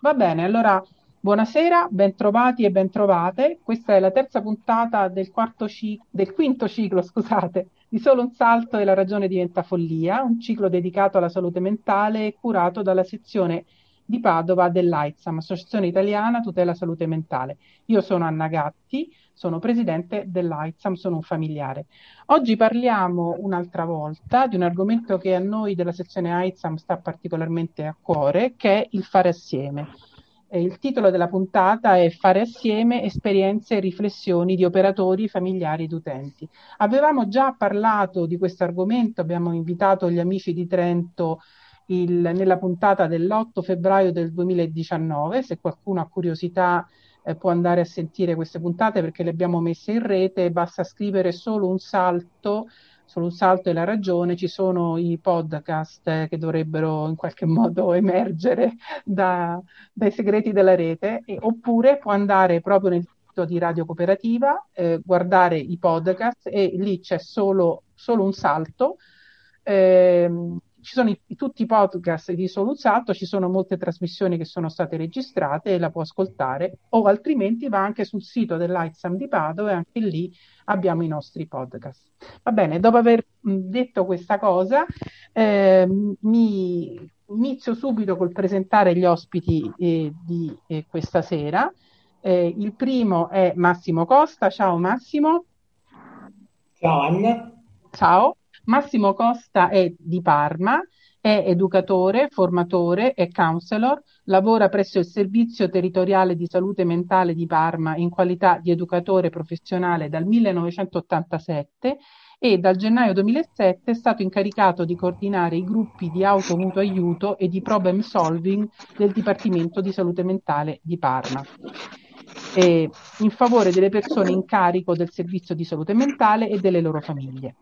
Va bene, allora buonasera, bentrovati e bentrovate. Questa è la terza puntata del, ci- del quinto ciclo, scusate, di Solo un salto e la ragione diventa follia, un ciclo dedicato alla salute mentale curato dalla sezione di Padova dell'AITSAM, Associazione Italiana Tutela Salute Mentale. Io sono Anna Gatti, sono presidente dell'AITSAM, sono un familiare. Oggi parliamo un'altra volta di un argomento che a noi della sezione AITSAM sta particolarmente a cuore, che è il fare assieme. E il titolo della puntata è Fare assieme esperienze e riflessioni di operatori, familiari ed utenti. Avevamo già parlato di questo argomento, abbiamo invitato gli amici di Trento il, nella puntata dell'8 febbraio del 2019. Se qualcuno ha curiosità eh, può andare a sentire queste puntate perché le abbiamo messe in rete, basta scrivere solo un salto, solo un salto e la ragione, ci sono i podcast eh, che dovrebbero in qualche modo emergere da, dai segreti della rete, e, oppure può andare proprio nel sito di Radio Cooperativa, eh, guardare i podcast e lì c'è solo, solo un salto. Eh, ci sono i, tutti i podcast di Soluzzato, ci sono molte trasmissioni che sono state registrate e la può ascoltare, o altrimenti va anche sul sito dell'Aitsam di Padova e anche lì abbiamo i nostri podcast. Va bene, dopo aver detto questa cosa, eh, mi inizio subito col presentare gli ospiti eh, di eh, questa sera. Eh, il primo è Massimo Costa. Ciao Massimo. Ciao Anna. Ciao. Massimo Costa è di Parma, è educatore, formatore e counselor, lavora presso il Servizio Territoriale di Salute Mentale di Parma in qualità di educatore professionale dal 1987 e dal gennaio 2007 è stato incaricato di coordinare i gruppi di auto mutuo aiuto e di problem solving del Dipartimento di Salute Mentale di Parma. in favore delle persone in carico del servizio di salute mentale e delle loro famiglie.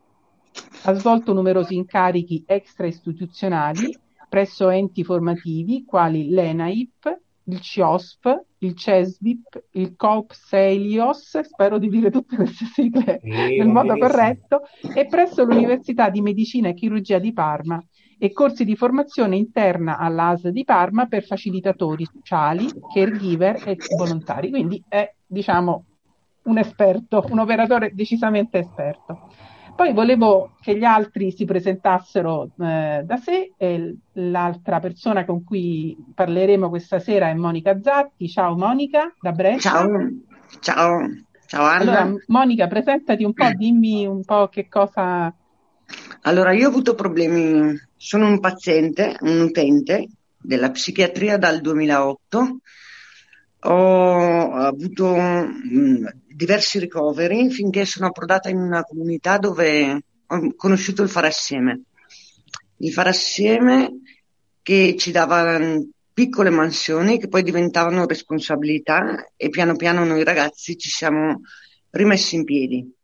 Ha svolto numerosi incarichi extra-istituzionali presso enti formativi quali l'ENAIP, il CIOSP, il CESBIP, il COP Selios, spero di dire tutte queste sigle sì, nel modo benissimo. corretto, e presso l'Università di Medicina e Chirurgia di Parma e corsi di formazione interna all'AS di Parma per facilitatori sociali, caregiver e volontari. Quindi è, diciamo, un esperto, un operatore decisamente esperto. Poi volevo che gli altri si presentassero eh, da sé e l'altra persona con cui parleremo questa sera è Monica Zatti. Ciao Monica, da Brescia. Ciao, ciao, ciao Anna. Allora, Monica, presentati un po', dimmi un po' che cosa... Allora, io ho avuto problemi, sono un paziente, un utente della psichiatria dal 2008 ho avuto mh, diversi ricoveri finché sono approdata in una comunità dove ho conosciuto il fare assieme. Il fare assieme che ci dava piccole mansioni che poi diventavano responsabilità e piano piano noi ragazzi ci siamo rimessi in piedi.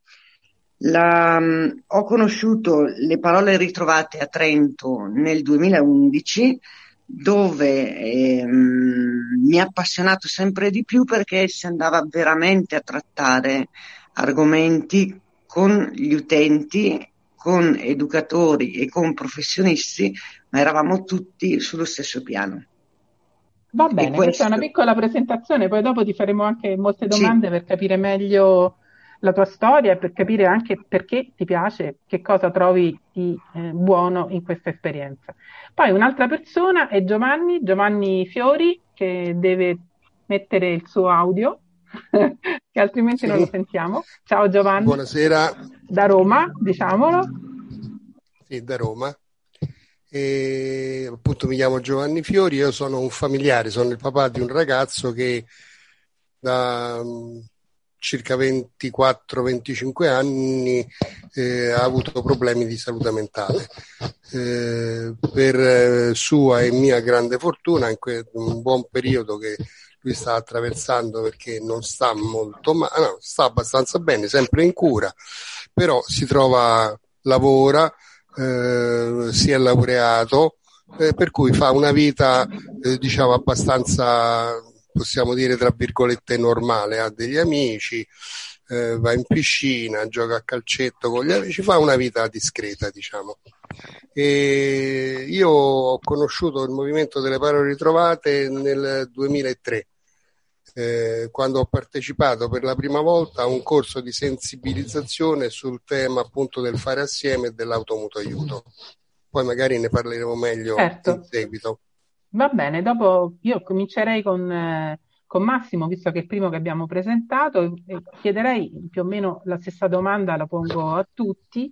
La, ho conosciuto le parole ritrovate a Trento nel 2011 dove ehm, mi ha appassionato sempre di più perché si andava veramente a trattare argomenti con gli utenti, con educatori e con professionisti, ma eravamo tutti sullo stesso piano. Va bene, questo... questa è una piccola presentazione, poi dopo ti faremo anche molte domande sì. per capire meglio la tua storia e per capire anche perché ti piace, che cosa trovi di eh, buono in questa esperienza. Poi un'altra persona è Giovanni, Giovanni Fiori, che deve mettere il suo audio, che altrimenti sì. non lo sentiamo. Ciao Giovanni. Buonasera. Da Roma, diciamolo. Sì, da Roma. E, appunto mi chiamo Giovanni Fiori, io sono un familiare, sono il papà di un ragazzo che da circa 24-25 anni eh, ha avuto problemi di salute mentale. Eh, per eh, sua e mia grande fortuna, in que- un buon periodo che lui sta attraversando perché non sta molto male, no, sta abbastanza bene, sempre in cura, però si trova, lavora, eh, si è laureato, eh, per cui fa una vita eh, diciamo abbastanza possiamo dire tra virgolette normale, ha degli amici, eh, va in piscina, gioca a calcetto con gli amici, fa una vita discreta, diciamo. E io ho conosciuto il movimento delle parole ritrovate nel 2003. Eh, quando ho partecipato per la prima volta a un corso di sensibilizzazione sul tema appunto del fare assieme e dell'automutuo aiuto. Poi magari ne parleremo meglio certo. in seguito. Va bene, dopo io comincerei con, eh, con Massimo, visto che è il primo che abbiamo presentato, e chiederei più o meno la stessa domanda, la pongo a tutti,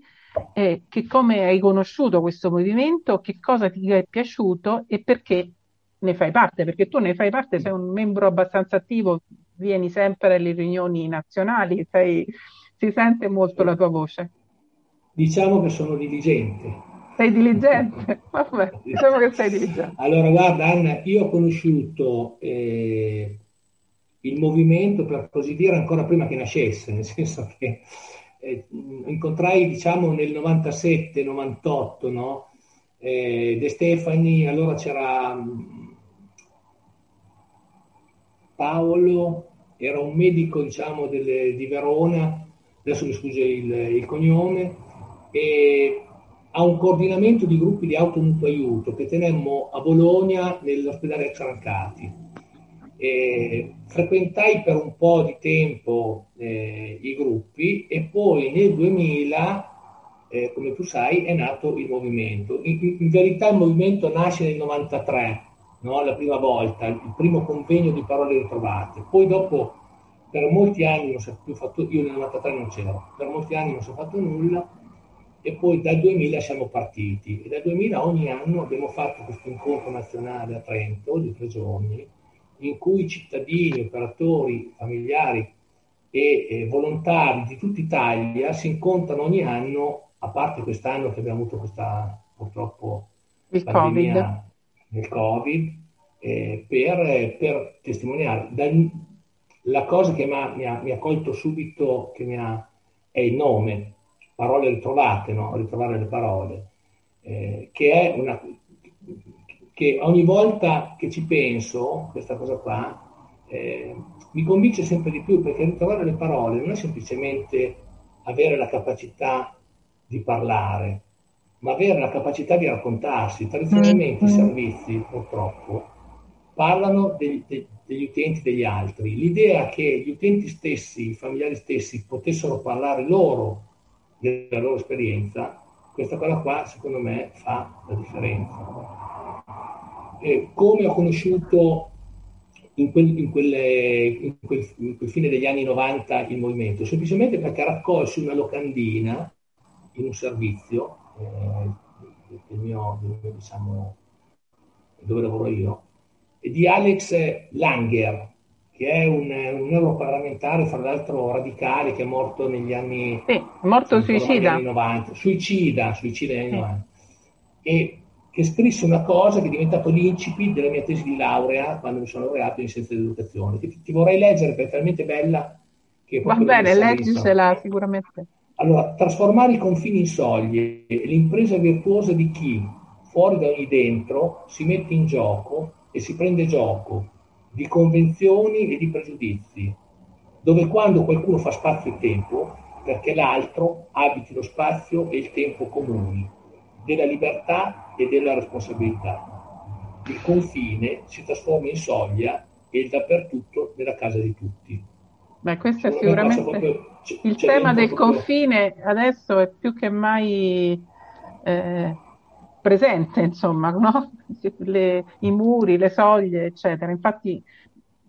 eh, che come hai conosciuto questo movimento, che cosa ti è piaciuto e perché ne fai parte, perché tu ne fai parte, sei un membro abbastanza attivo, vieni sempre alle riunioni nazionali, sei, si sente molto la tua voce. Diciamo che sono diligente. Sei diligente? Vabbè, diciamo che sei diligente. Allora, guarda Anna, io ho conosciuto eh, il movimento, per così dire, ancora prima che nascesse, nel senso che eh, incontrai, diciamo, nel 97-98, no? Eh, De Stefani, allora c'era mm, Paolo, era un medico, diciamo, delle, di Verona, adesso mi scusi il, il cognome, e a un coordinamento di gruppi di automutuo aiuto che tenemmo a Bologna nell'ospedale Rancati. E frequentai per un po' di tempo eh, i gruppi e poi nel 2000, eh, come tu sai, è nato il movimento. In, in verità il movimento nasce nel 93, no? la prima volta, il primo convegno di parole ritrovate. Poi dopo per molti anni non si è più fatto, io nel 93 non c'ero, per molti anni non si è fatto nulla e poi dal 2000 siamo partiti e dal 2000 ogni anno abbiamo fatto questo incontro nazionale a Trento di tre giorni in cui cittadini, operatori, familiari e, e volontari di tutta Italia si incontrano ogni anno, a parte quest'anno che abbiamo avuto questa purtroppo il pandemia COVID. del Covid, eh, per, per, testimoniare. Dal, la cosa che mi ha, mi, ha, mi ha colto subito che ha, è il nome, parole ritrovate, no? ritrovare le parole, eh, che è una, che ogni volta che ci penso, questa cosa qua, eh, mi convince sempre di più perché ritrovare le parole non è semplicemente avere la capacità di parlare, ma avere la capacità di raccontarsi. Tradizionalmente i mm-hmm. servizi, purtroppo, parlano degli, degli utenti degli altri. L'idea che gli utenti stessi, i familiari stessi, potessero parlare loro della loro esperienza, questa cosa qua secondo me fa la differenza. E come ho conosciuto in quel, in, quelle, in, quel, in quel, fine degli anni 90 il movimento? Semplicemente perché raccolsi una locandina in un servizio, eh, del mio, del mio, diciamo, dove lavoro io, di Alex Langer, che è un, un europarlamentare, fra l'altro radicale, che è morto negli anni... Sì, morto suicida. Anni 90. Suicida, suicida negli anni sì. 90. E che scrisse una cosa che è diventato l'incipit della mia tesi di laurea quando mi sono laureato in scienze dell'educazione. Ti, ti vorrei leggere perché è talmente bella che... Va bene, leggisela sicuramente. Allora, trasformare i confini in soglie, l'impresa virtuosa di chi, fuori da ogni dentro, si mette in gioco e si prende gioco di convenzioni e di pregiudizi, dove quando qualcuno fa spazio e tempo, perché l'altro abiti lo spazio e il tempo comuni, della libertà e della responsabilità. Il confine si trasforma in soglia e il dappertutto nella casa di tutti. Beh, questo è sicuramente proprio, il tema del proprio... confine adesso è più che mai eh, presente, insomma, no? le, i muri, le soglie, eccetera. Infatti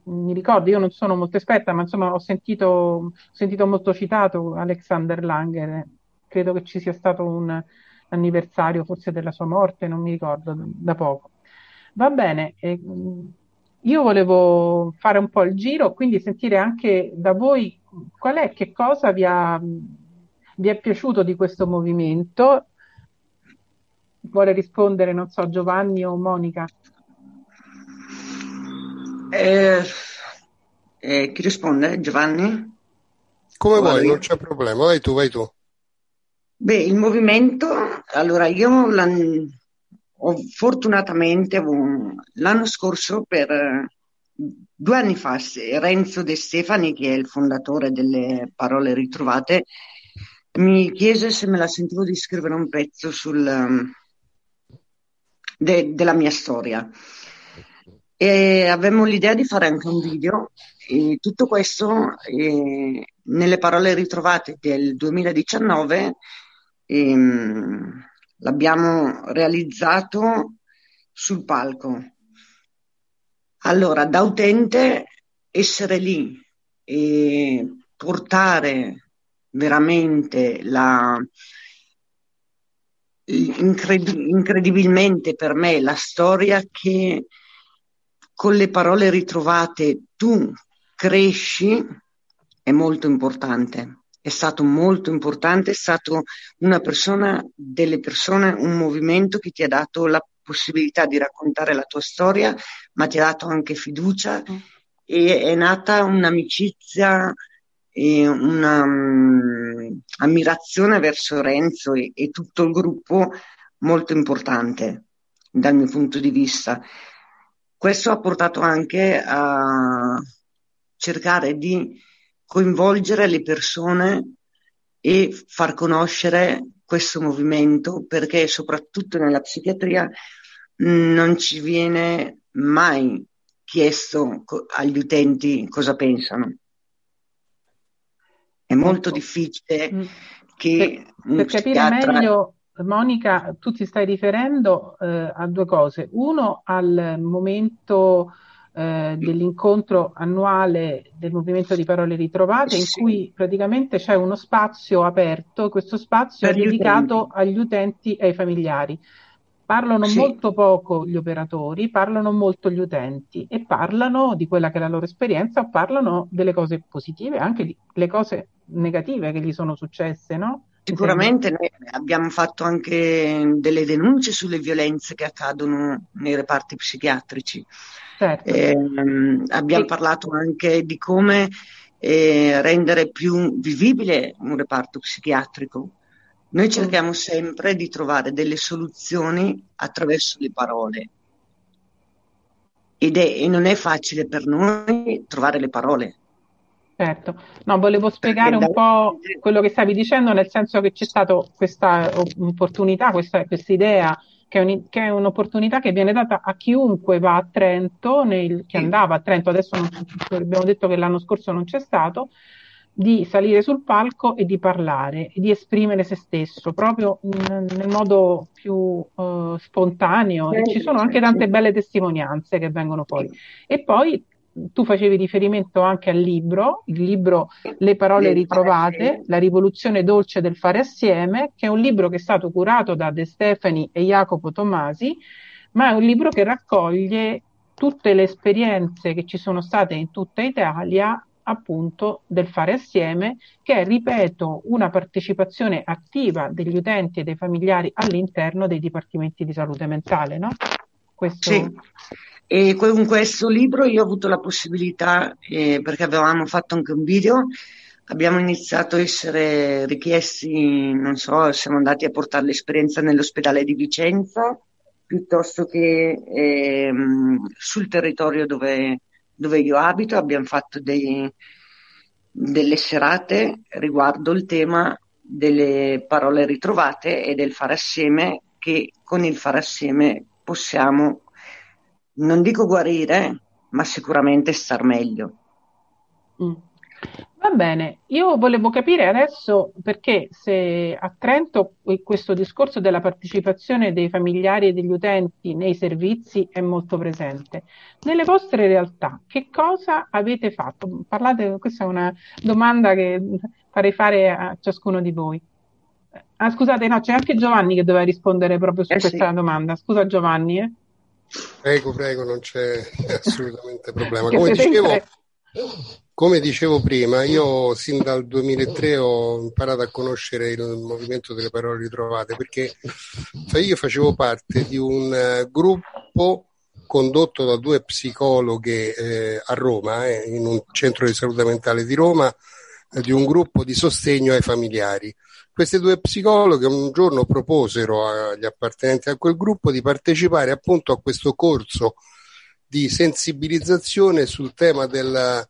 mi ricordo, io non sono molto esperta, ma insomma ho sentito, ho sentito molto citato Alexander Langer, credo che ci sia stato un anniversario forse della sua morte, non mi ricordo, da poco. Va bene, eh, io volevo fare un po' il giro, quindi sentire anche da voi qual è, che cosa vi, ha, vi è piaciuto di questo movimento vuole rispondere, non so, Giovanni o Monica? Eh, eh, chi risponde? Giovanni? Come vuoi, non c'è problema, vai tu, vai tu. Beh, il movimento, allora io ho fortunatamente l'anno scorso per due anni fa Renzo De Stefani, che è il fondatore delle Parole Ritrovate, mi chiese se me la sentivo di scrivere un pezzo sul, um, de, della mia storia. E avevamo l'idea di fare anche un video e tutto questo eh, nelle parole ritrovate del 2019 ehm, l'abbiamo realizzato sul palco. Allora, da utente, essere lì e portare veramente la, incredi- incredibilmente per me la storia che con le parole ritrovate tu cresci è molto importante. È stato molto importante, è stato una persona, delle persone, un movimento che ti ha dato la possibilità di raccontare la tua storia, ma ti ha dato anche fiducia mm. e è nata un'amicizia e un'ammirazione um, verso Renzo e, e tutto il gruppo molto importante dal mio punto di vista. Questo ha portato anche a cercare di coinvolgere le persone e far conoscere questo movimento perché soprattutto nella psichiatria non ci viene mai chiesto agli utenti cosa pensano. È molto ecco. difficile mm. che per, per capire psichiatra... meglio Monica, tu ti stai riferendo eh, a due cose. Uno al momento eh, dell'incontro annuale del movimento di parole ritrovate, in cui praticamente c'è uno spazio aperto, questo spazio per è dedicato utenti. agli utenti e ai familiari. Parlano sì. molto poco gli operatori, parlano molto gli utenti e parlano di quella che è la loro esperienza, parlano delle cose positive, anche le cose negative che gli sono successe, no? Sicuramente noi abbiamo fatto anche delle denunce sulle violenze che accadono nei reparti psichiatrici. Certo. Eh, abbiamo e... parlato anche di come eh, rendere più vivibile un reparto psichiatrico. Noi mm. cerchiamo sempre di trovare delle soluzioni attraverso le parole. Ed è, e non è facile per noi trovare le parole. Certo, no, volevo spiegare un po' quello che stavi dicendo, nel senso che c'è stata questa opportunità, questa idea che, è un, che è un'opportunità che viene data a chiunque va a Trento, nel, che andava a Trento, adesso non, abbiamo detto che l'anno scorso non c'è stato, di salire sul palco e di parlare, di esprimere se stesso, proprio in, nel modo più uh, spontaneo. E ci sono anche tante belle testimonianze che vengono fuori. E poi tu facevi riferimento anche al libro, il libro Le parole ritrovate, la rivoluzione dolce del fare assieme, che è un libro che è stato curato da De Stefani e Jacopo Tomasi, ma è un libro che raccoglie tutte le esperienze che ci sono state in tutta Italia appunto del fare assieme, che è, ripeto, una partecipazione attiva degli utenti e dei familiari all'interno dei dipartimenti di salute mentale, no? Questo... Sì. E con questo libro io ho avuto la possibilità, eh, perché avevamo fatto anche un video, abbiamo iniziato a essere richiesti, non so, siamo andati a portare l'esperienza nell'ospedale di Vicenza, piuttosto che eh, sul territorio dove, dove, io abito, abbiamo fatto dei, delle serate riguardo il tema delle parole ritrovate e del fare assieme, che con il fare assieme possiamo non dico guarire, ma sicuramente star meglio. Mm. Va bene, io volevo capire adesso perché se a Trento questo discorso della partecipazione dei familiari e degli utenti nei servizi è molto presente. Nelle vostre realtà, che cosa avete fatto? Parlate, questa è una domanda che farei fare a ciascuno di voi. Ah, scusate, no, c'è anche Giovanni che doveva rispondere proprio su eh questa sì. domanda. Scusa Giovanni. Eh? Prego, prego, non c'è assolutamente problema. Come dicevo, come dicevo, prima, io sin dal 2003 ho imparato a conoscere il movimento delle parole ritrovate perché io facevo parte di un eh, gruppo condotto da due psicologhe eh, a Roma, eh, in un centro di salute mentale di Roma, eh, di un gruppo di sostegno ai familiari. Queste due psicologhe un giorno proposero agli appartenenti a quel gruppo di partecipare appunto a questo corso di sensibilizzazione sul tema del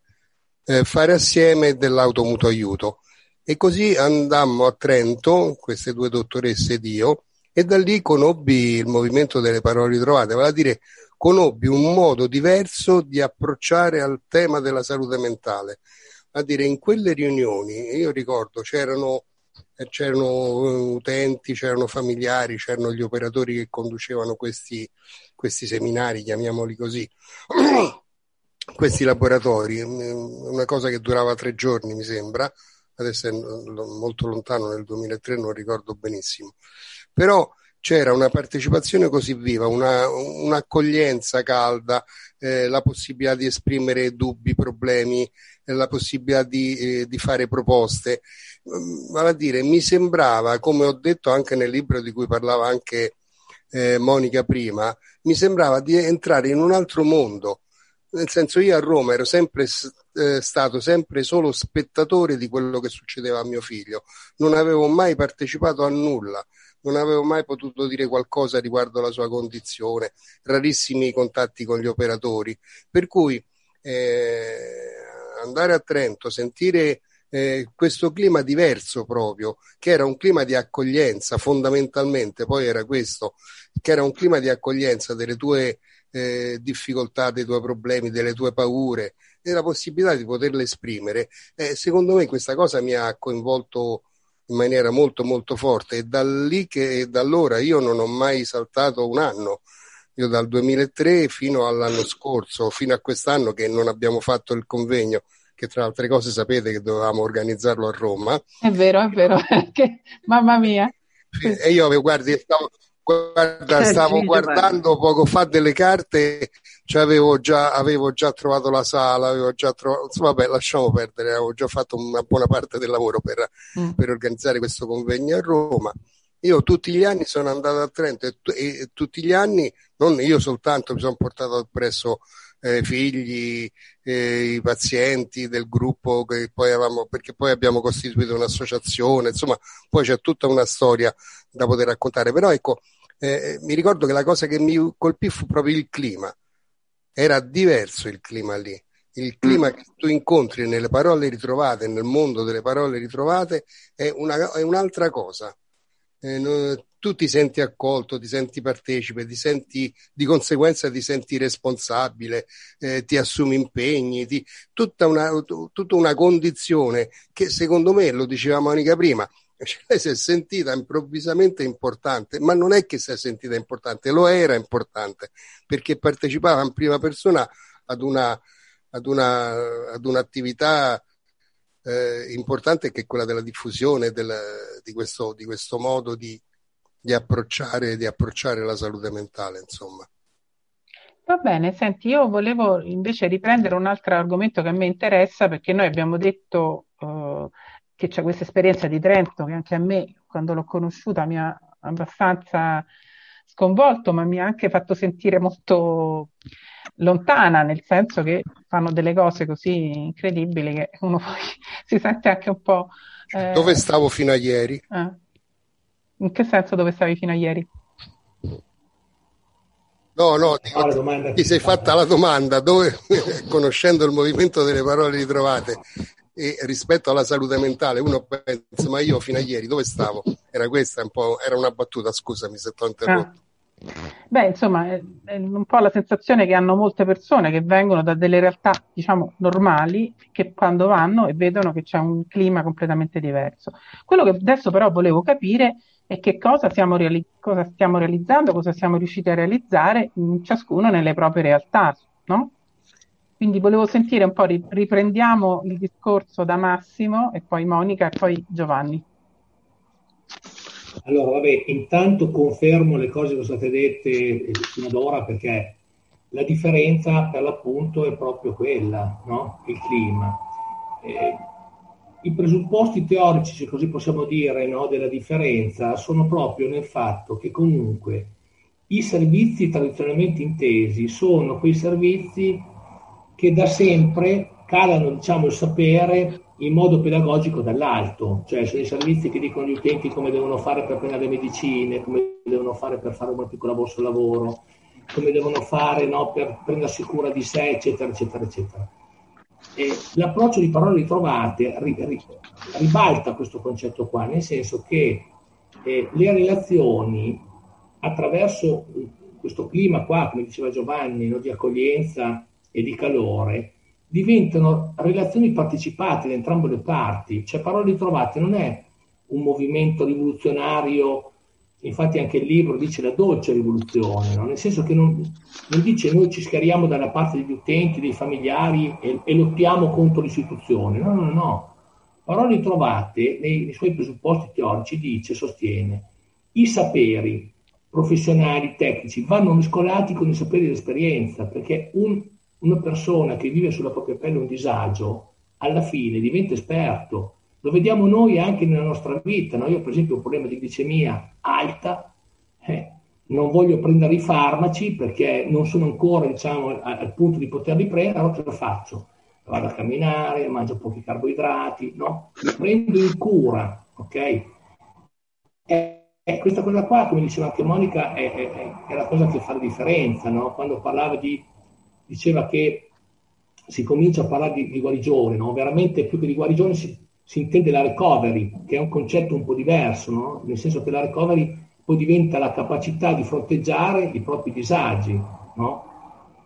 eh, fare assieme dell'automutuo aiuto. E così andammo a Trento, queste due dottoresse ed io, e da lì conobbi il movimento delle parole ritrovate, vale a dire conobbi un modo diverso di approcciare al tema della salute mentale. A dire, in quelle riunioni, io ricordo, c'erano, c'erano eh, utenti, c'erano familiari, c'erano gli operatori che conducevano questi, questi seminari, chiamiamoli così, questi laboratori, mm, una cosa che durava tre giorni, mi sembra, adesso è molto lontano nel 2003, non ricordo benissimo, però c'era una partecipazione così viva, una, un'accoglienza calda, eh, la possibilità di esprimere dubbi, problemi, eh, la possibilità di, eh, di fare proposte. Mm, vale a dire, mi sembrava, come ho detto anche nel libro di cui parlava anche eh, Monica prima, mi sembrava di entrare in un altro mondo. Nel senso, io a Roma ero sempre eh, stato sempre solo spettatore di quello che succedeva a mio figlio, non avevo mai partecipato a nulla non avevo mai potuto dire qualcosa riguardo alla sua condizione, rarissimi contatti con gli operatori, per cui eh, andare a Trento, sentire eh, questo clima diverso proprio, che era un clima di accoglienza fondamentalmente, poi era questo, che era un clima di accoglienza delle tue eh, difficoltà, dei tuoi problemi, delle tue paure, e la possibilità di poterle esprimere. Eh, secondo me questa cosa mi ha coinvolto in maniera molto molto forte. E da lì che da allora io non ho mai saltato un anno. Io dal 2003 fino all'anno scorso fino a quest'anno che non abbiamo fatto il convegno che tra altre cose sapete che dovevamo organizzarlo a Roma. È vero è vero. Mamma mia. E io guardi stavo, guarda, stavo guardando poco fa delle carte cioè avevo, già, avevo già trovato la sala, avevo già trovato, insomma, vabbè, lasciamo perdere, avevo già fatto una buona parte del lavoro per, mm. per organizzare questo convegno a Roma. Io tutti gli anni sono andato a Trento e, e tutti gli anni, non io soltanto, mi sono portato presso eh, figli, eh, i pazienti del gruppo che poi avevamo, perché poi abbiamo costituito un'associazione, insomma, poi c'è tutta una storia da poter raccontare. Però ecco, eh, mi ricordo che la cosa che mi colpì fu proprio il clima era diverso il clima lì. Il clima mm. che tu incontri nelle parole ritrovate, nel mondo delle parole ritrovate, è, una, è un'altra cosa. Eh, no, tu ti senti accolto, ti senti partecipe, ti senti, di conseguenza ti senti responsabile, eh, ti assumi impegni, ti, tutta, una, tutta una condizione che secondo me, lo diceva Monica prima, cioè, lei si è sentita improvvisamente importante, ma non è che si è sentita importante, lo era importante, perché partecipava in prima persona ad, una, ad, una, ad un'attività eh, importante che è quella della diffusione del, di, questo, di, questo, modo di, di, approcciare, di approcciare la salute mentale, insomma. Va bene, senti, io volevo invece riprendere un altro argomento che a me interessa perché noi abbiamo detto uh, che c'è questa esperienza di Trento che anche a me, quando l'ho conosciuta, mi ha abbastanza sconvolto, ma mi ha anche fatto sentire molto lontana, nel senso che fanno delle cose così incredibili che uno poi si sente anche un po'... Eh... Dove stavo fino a ieri? Eh. In che senso dove stavi fino a ieri? No, no, ti, ti sei fatta la domanda dove, conoscendo il movimento delle parole ritrovate, e rispetto alla salute mentale uno pensa ma io fino a ieri dove stavo? Era questa un po', era una battuta, scusami se ti ho interrotto. Ah. Beh, insomma, è, è, un po' la sensazione che hanno molte persone che vengono da delle realtà, diciamo, normali, che quando vanno e vedono che c'è un clima completamente diverso. Quello che adesso però volevo capire è che cosa, reali- cosa stiamo realizzando, cosa siamo riusciti a realizzare ciascuno nelle proprie realtà, no? Quindi volevo sentire un po', riprendiamo il discorso da Massimo e poi Monica e poi Giovanni. Allora, vabbè, intanto confermo le cose che sono state dette fino ad ora perché la differenza per l'appunto è proprio quella, no? il clima. Eh, I presupposti teorici, se così possiamo dire, no, della differenza sono proprio nel fatto che comunque i servizi tradizionalmente intesi sono quei servizi che da sempre calano diciamo, il sapere in modo pedagogico dall'alto, cioè sono i servizi che dicono agli utenti come devono fare per prendere le medicine, come devono fare per fare una piccola borsa lavoro, come devono fare no, per prendersi cura di sé, eccetera, eccetera, eccetera. E l'approccio di parole ritrovate ribalta questo concetto qua, nel senso che eh, le relazioni attraverso questo clima qua, come diceva Giovanni, no, di accoglienza e di calore, diventano relazioni partecipate da entrambe le parti. Cioè, parole ritrovate non è un movimento rivoluzionario, infatti anche il libro dice la dolce rivoluzione, no? nel senso che non, non, dice noi ci scariamo dalla parte degli utenti, dei familiari e, e lottiamo contro l'istituzione. No, no, no. Parole ritrovate nei, nei suoi presupposti teorici dice, sostiene, i saperi professionali, tecnici, vanno mescolati con i saperi dell'esperienza, perché un, una persona che vive sulla propria pelle un disagio, alla fine diventa esperto. Lo vediamo noi anche nella nostra vita. No? Io, per esempio, ho un problema di glicemia alta, eh, non voglio prendere i farmaci perché non sono ancora diciamo, al, al punto di poterli prendere, allora cosa faccio? Vado a camminare, mangio pochi carboidrati, no? Mi prendo in cura, ok? Eh, e questa cosa qua, come diceva anche Monica, è, è, è la cosa che fa la differenza, no? Quando parlava di, diceva che si comincia a parlare di, di guarigione, no? Veramente più che di guarigione si, si, intende la recovery, che è un concetto un po' diverso, no? Nel senso che la recovery poi diventa la capacità di fronteggiare i propri disagi, no?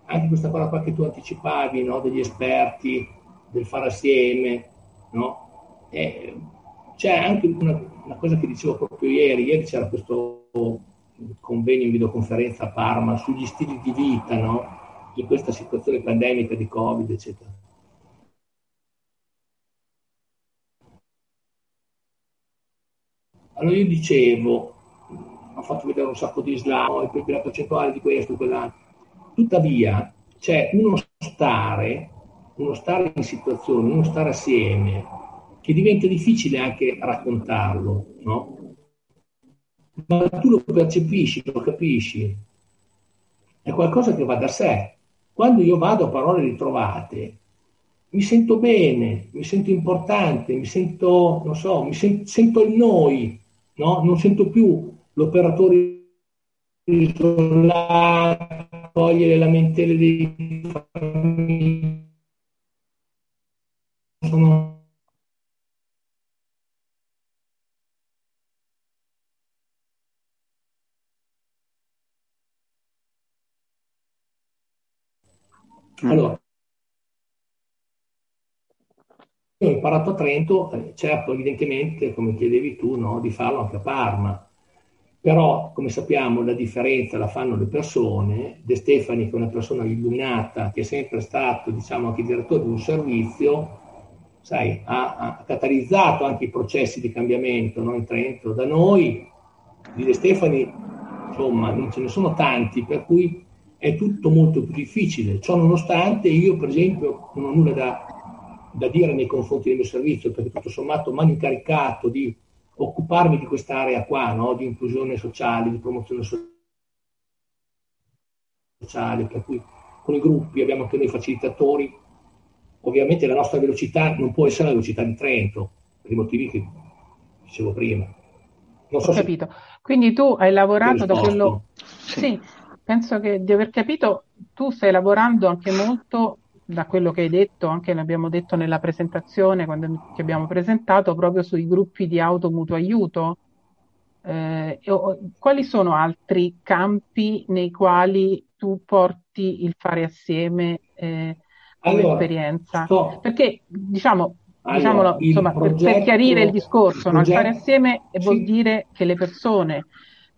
Anche questa cosa qua che tu anticipavi? Degli esperti, del fare assieme? E c'è anche una, una cosa che dicevo proprio ieri, ieri c'era questo convegno in videoconferenza a Parma sugli stili di vita, no? In questa situazione pandemica di Covid, eccetera. Allora io dicevo, ho fatto vedere un sacco di slide, poi la percentuale di questo, quell'altro. Tuttavia c'è uno stare, uno stare in situazione, uno stare assieme, che diventa difficile anche raccontarlo, no? Ma tu lo percepisci, lo capisci, è qualcosa che va da sé. Quando io vado a parole ritrovate, mi sento bene, mi sento importante, mi sento, non so, mi sen- sento il noi, no? Non sento più l'operatore isolato, togliere le lamentele dei famigli. Sono Allora, io ho imparato a Trento, eh, certo, evidentemente, come chiedevi tu, no, di farlo anche a Parma. Però, come sappiamo, la differenza la fanno le persone. De Stefani, che è una persona illuminata, che è sempre stato, diciamo, anche direttore di un servizio, sai, ha, ha catalizzato anche i processi di cambiamento no, in Trento. Da noi, di De Stefani, insomma, non ce ne sono tanti, per cui è tutto molto più difficile. Ciò nonostante io, per esempio, non ho nulla da, da dire nei confronti del mio servizio, perché tutto sommato mi hanno incaricato di occuparmi di quest'area qua, no? di inclusione sociale, di promozione sociale, per cui con i gruppi abbiamo anche noi facilitatori. Ovviamente la nostra velocità non può essere la velocità di Trento, per i motivi che dicevo prima. Non so Ho capito. Quindi tu hai lavorato da quello... Sì, penso che di aver capito, tu stai lavorando anche molto da quello che hai detto, anche l'abbiamo detto nella presentazione quando ti abbiamo presentato, proprio sui gruppi di auto mutuo aiuto. Eh, quali sono altri campi nei quali tu porti il fare assieme eh, come allora, esperienza? Sto... Perché diciamo, allora, diciamolo, insomma, progetto, per, per, chiarire il discorso, no? il fare assieme sì. vuol dire che le persone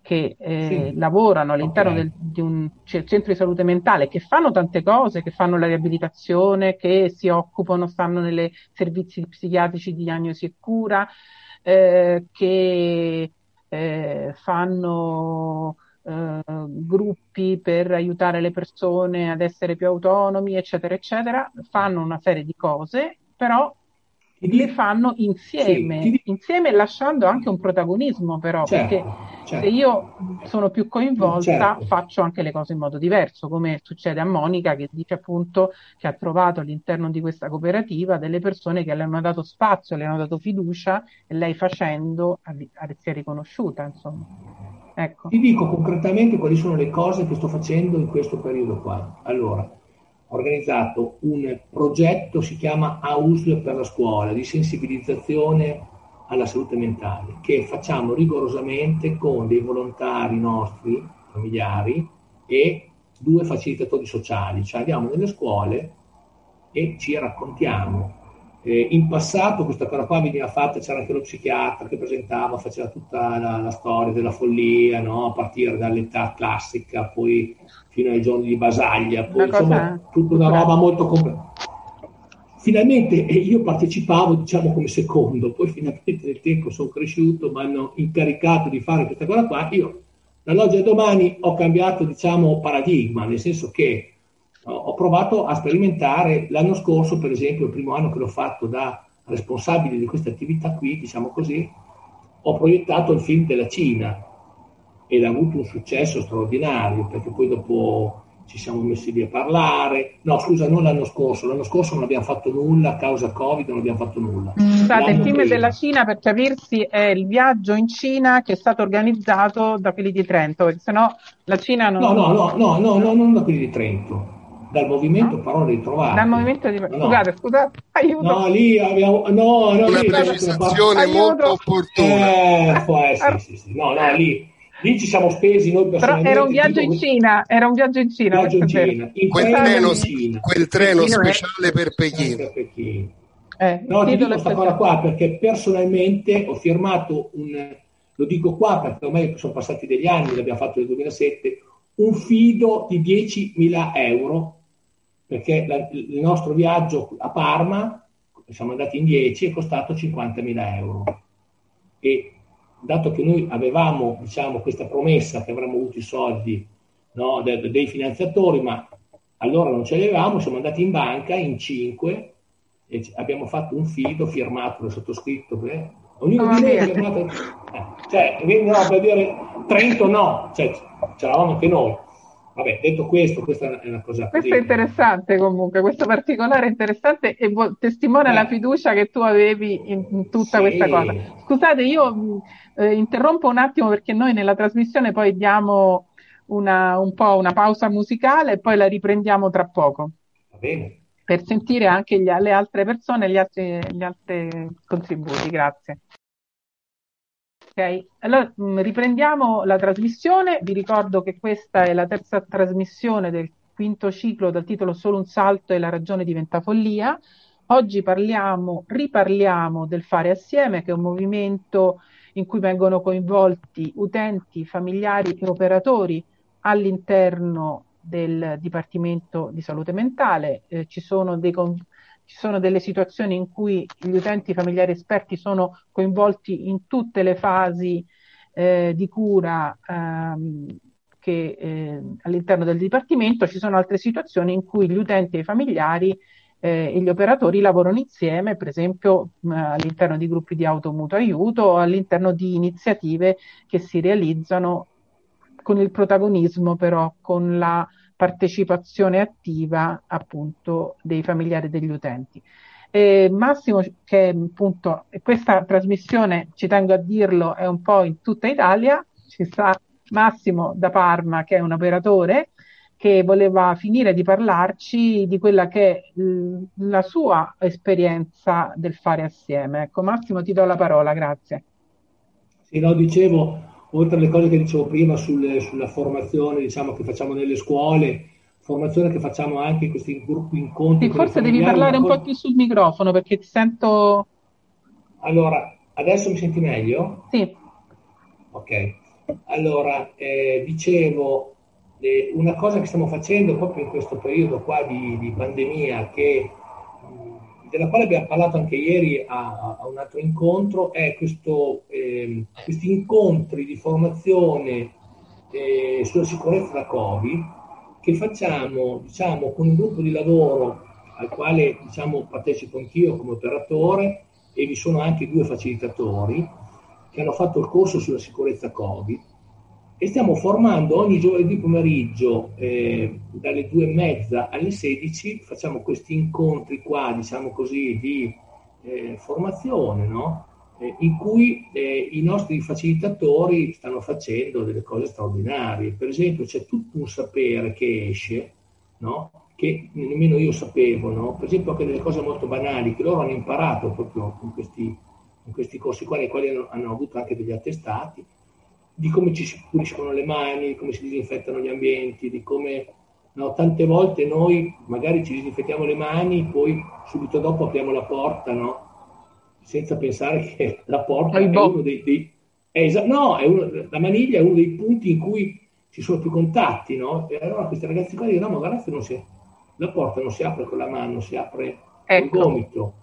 che eh, sì. lavorano all'interno okay. del, di un centro di salute mentale, che fanno tante cose, che fanno la riabilitazione, che si occupano, stanno nei servizi psichiatrici di diagnosi e cura, eh, che eh, fanno eh, gruppi per aiutare le persone ad essere più autonomi, eccetera, eccetera, fanno una serie di cose, però le fanno insieme, sì, insieme lasciando anche un protagonismo però, certo. perché certo. se io sono più coinvolta certo. faccio anche le cose in modo diverso, come succede a Monica che dice appunto che ha trovato all'interno di questa cooperativa delle persone che le hanno dato spazio, le hanno dato fiducia e lei facendo si è riconosciuta. Insomma. Ecco. Ti dico concretamente quali sono le cose che sto facendo in questo periodo qua. Allora, organizzato un progetto, si chiama AUSL per la scuola, di sensibilizzazione alla salute mentale, che facciamo rigorosamente con dei volontari nostri, familiari, e due facilitatori sociali, cioè andiamo nelle scuole e ci raccontiamo. Eh, in passato questa cosa qua veniva fatta, c'era anche lo psichiatra che presentava, faceva tutta la, la storia della follia, no? a partire dall'età classica, poi fino ai giorni di Basaglia, poi una insomma tutta una roba molto complessa finalmente eh, io partecipavo diciamo come secondo, poi finalmente nel tempo sono cresciuto, mi hanno incaricato di fare questa cosa qua, io dall'oggi al domani ho cambiato diciamo paradigma, nel senso che ho provato a sperimentare l'anno scorso, per esempio, il primo anno che l'ho fatto da responsabile di questa attività qui, diciamo così, ho proiettato il film della Cina ed ha avuto un successo straordinario perché poi dopo ci siamo messi lì a parlare. No, scusa, non l'anno scorso, l'anno scorso non abbiamo fatto nulla a causa Covid, non abbiamo fatto nulla. Scusate, il film della Cina, per capirsi, è il viaggio in Cina che è stato organizzato da quelli di Trento, perché sennò la Cina non... No, no, no, no, no, no non da quelli di Trento. Dal movimento no? Parole ritrovate. Dal movimento di... No. Scusate, scusate, aiuto. No, lì abbiamo... No, no, Una lì, precisazione molto opportuna. Eh, può essere, sì, sì. No, no, lì Lì ci siamo spesi noi Però era un viaggio in Cina, era un viaggio in Cina. Viaggio in Cina. In quel, treno, Cina. quel treno Pechino speciale è... per Pechino. Per Pechino. Eh, no, ti dico questa cosa qua perché personalmente ho firmato un, lo dico qua perché ormai sono passati degli anni, l'abbiamo fatto nel 2007, un fido di 10.000 euro perché la, il nostro viaggio a Parma, siamo andati in 10, è costato 50.000 euro. E dato che noi avevamo diciamo, questa promessa che avremmo avuto i soldi no, dei, dei finanziatori, ma allora non ce li avevamo, siamo andati in banca in cinque e abbiamo fatto un fido firmato e sottoscritto. Per, ognuno di noi ha firmato. Eh, cioè, no, per dire Trento no, cioè, c'eravamo anche noi. Vabbè, detto questo, questa è una cosa. Questo è interessante comunque, questo particolare è interessante e testimonia eh. la fiducia che tu avevi in, in tutta sì. questa cosa. Scusate, io eh, interrompo un attimo perché noi nella trasmissione poi diamo una, un po' una pausa musicale e poi la riprendiamo tra poco. Va bene. Per sentire anche gli, le altre persone, gli altri, gli altri contributi. Grazie. Ok, allora mm, riprendiamo la trasmissione. Vi ricordo che questa è la terza trasmissione del quinto ciclo dal titolo Solo un salto e la ragione diventa follia. Oggi parliamo, riparliamo del fare assieme, che è un movimento in cui vengono coinvolti utenti, familiari e operatori all'interno del Dipartimento di Salute Mentale. Eh, ci sono dei con- ci sono delle situazioni in cui gli utenti familiari esperti sono coinvolti in tutte le fasi eh, di cura ehm, che, eh, all'interno del Dipartimento, ci sono altre situazioni in cui gli utenti e i familiari eh, e gli operatori lavorano insieme, per esempio all'interno di gruppi di automutuo aiuto o all'interno di iniziative che si realizzano con il protagonismo però con la partecipazione attiva appunto dei familiari degli utenti. E Massimo, che appunto questa trasmissione, ci tengo a dirlo, è un po' in tutta Italia, ci sta Massimo da Parma che è un operatore che voleva finire di parlarci di quella che è la sua esperienza del fare assieme. Ecco, Massimo, ti do la parola, grazie. Sì, no, dicevo, oltre alle cose che dicevo prima sulle, sulla formazione diciamo, che facciamo nelle scuole, formazione che facciamo anche in questi gruppi incontri. Sì, forse devi parlare un po' più sul microfono perché ti sento... Allora, adesso mi senti meglio? Sì. Ok. Allora, eh, dicevo, eh, una cosa che stiamo facendo proprio in questo periodo qua di, di pandemia che della quale abbiamo parlato anche ieri a, a un altro incontro, è questo, eh, questi incontri di formazione eh, sulla sicurezza da Covid che facciamo diciamo, con un gruppo di lavoro al quale diciamo, partecipo anch'io come operatore e vi sono anche due facilitatori che hanno fatto il corso sulla sicurezza Covid e stiamo formando ogni giovedì pomeriggio eh, dalle due e mezza alle 16 facciamo questi incontri qua diciamo così di eh, formazione no? eh, in cui eh, i nostri facilitatori stanno facendo delle cose straordinarie per esempio c'è tutto un sapere che esce no? che nemmeno io sapevo no? per esempio anche delle cose molto banali che loro hanno imparato proprio in questi, in questi corsi qua nei quali hanno, hanno avuto anche degli attestati di come ci si puliscono le mani, di come si disinfettano gli ambienti, di come no, tante volte noi magari ci disinfettiamo le mani, poi subito dopo apriamo la porta, no? senza pensare che la porta è uno dei... dei è no, è uno, la maniglia è uno dei punti in cui ci sono più contatti, no? E allora questi ragazzi qua dicono, no, ma guardate, si, la porta non si apre con la mano, si apre ecco. col gomito.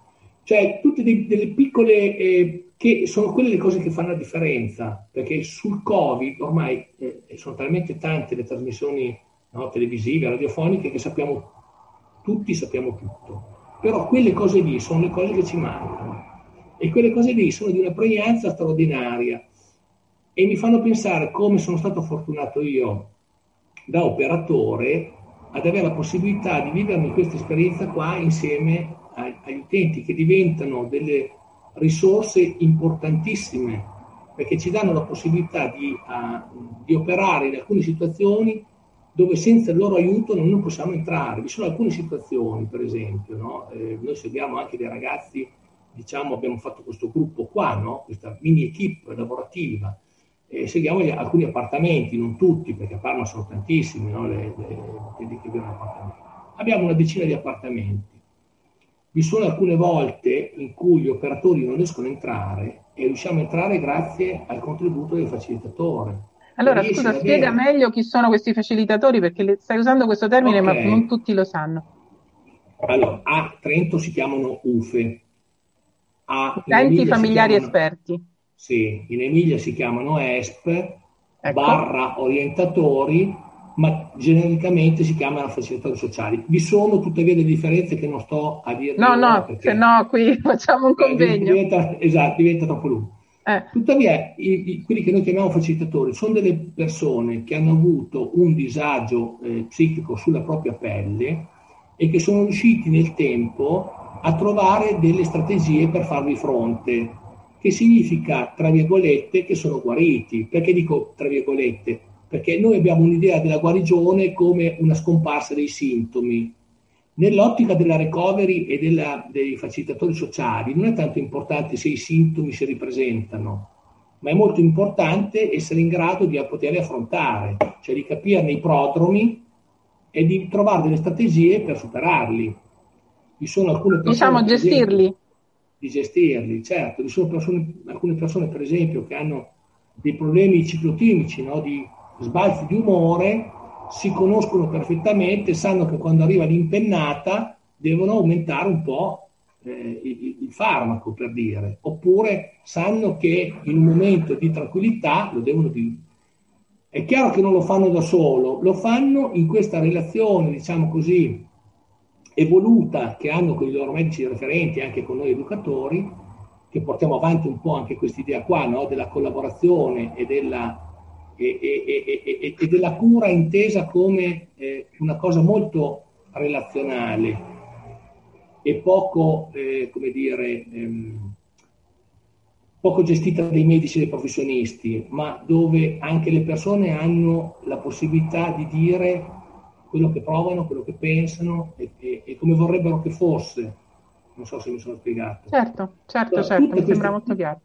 Cioè, tutte dei, delle piccole eh, che sono quelle le cose che fanno la differenza, perché sul Covid ormai eh, sono talmente tante le trasmissioni no, televisive, radiofoniche, che sappiamo, tutti sappiamo tutto. Però quelle cose lì sono le cose che ci mancano. E quelle cose lì sono di una pregnanza straordinaria e mi fanno pensare come sono stato fortunato io da operatore ad avere la possibilità di vivermi questa esperienza qua insieme agli utenti che diventano delle risorse importantissime perché ci danno la possibilità di, uh, di, operare in alcune situazioni dove senza il loro aiuto noi non possiamo entrare. Vi sono alcune situazioni, per esempio, no? eh, noi seguiamo anche dei ragazzi, diciamo, abbiamo fatto questo gruppo qua, no? questa mini equip lavorativa, e seguiamo gli, alcuni appartamenti, non tutti, perché a Parma sono tantissimi no? le, le, le. Abbiamo una decina di appartamenti vi sono alcune volte in cui gli operatori non riescono a entrare e riusciamo a entrare grazie al contributo del facilitatore. Allora, scusa, spiega avere... meglio chi sono questi facilitatori perché stai usando questo termine okay. ma non tutti lo sanno. Allora, a Trento si chiamano UFE. Utenti familiari chiamano, esperti. Sì, in Emilia si chiamano ESP, ecco. barra orientatori, ma genericamente si chiamano facilitatori sociali. Vi sono tuttavia delle differenze che non sto a dire. No, no, perché, se no qui facciamo un convegno. Diventa, esatto, diventa troppo lungo. Eh. Tuttavia, i, i, quelli che noi chiamiamo facilitatori sono delle persone che hanno avuto un disagio eh, psichico sulla propria pelle e che sono riusciti nel tempo a trovare delle strategie per farvi fronte, che significa, tra virgolette, che sono guariti. Perché dico tra virgolette? Perché noi abbiamo un'idea della guarigione come una scomparsa dei sintomi. Nell'ottica della recovery e della, dei facilitatori sociali non è tanto importante se i sintomi si ripresentano, ma è molto importante essere in grado di poterli affrontare, cioè di capirne i prodromi e di trovare delle strategie per superarli. Vi sono alcune persone... Diciamo gestirli. Esempio, di gestirli, certo. Vi sono persone, alcune persone, per esempio, che hanno dei problemi ciclotimici, no? di sbalzi di umore, si conoscono perfettamente, sanno che quando arriva l'impennata devono aumentare un po' eh, il, il, farmaco, per dire, oppure sanno che in un momento di tranquillità lo devono dire. È chiaro che non lo fanno da solo, lo fanno in questa relazione, diciamo così, evoluta che hanno con i loro medici referenti, anche con noi educatori, che portiamo avanti un po' anche questa idea qua, no? della collaborazione e della e, e, e, della cura intesa come eh, una cosa molto relazionale e poco, eh, come dire, ehm, poco gestita dai medici e dai professionisti, ma dove anche le persone hanno la possibilità di dire quello che provano, quello che pensano e, e, e come vorrebbero che fosse. Non so se mi sono spiegato. Certo, certo, allora, certo, mi queste, sembra molto chiaro.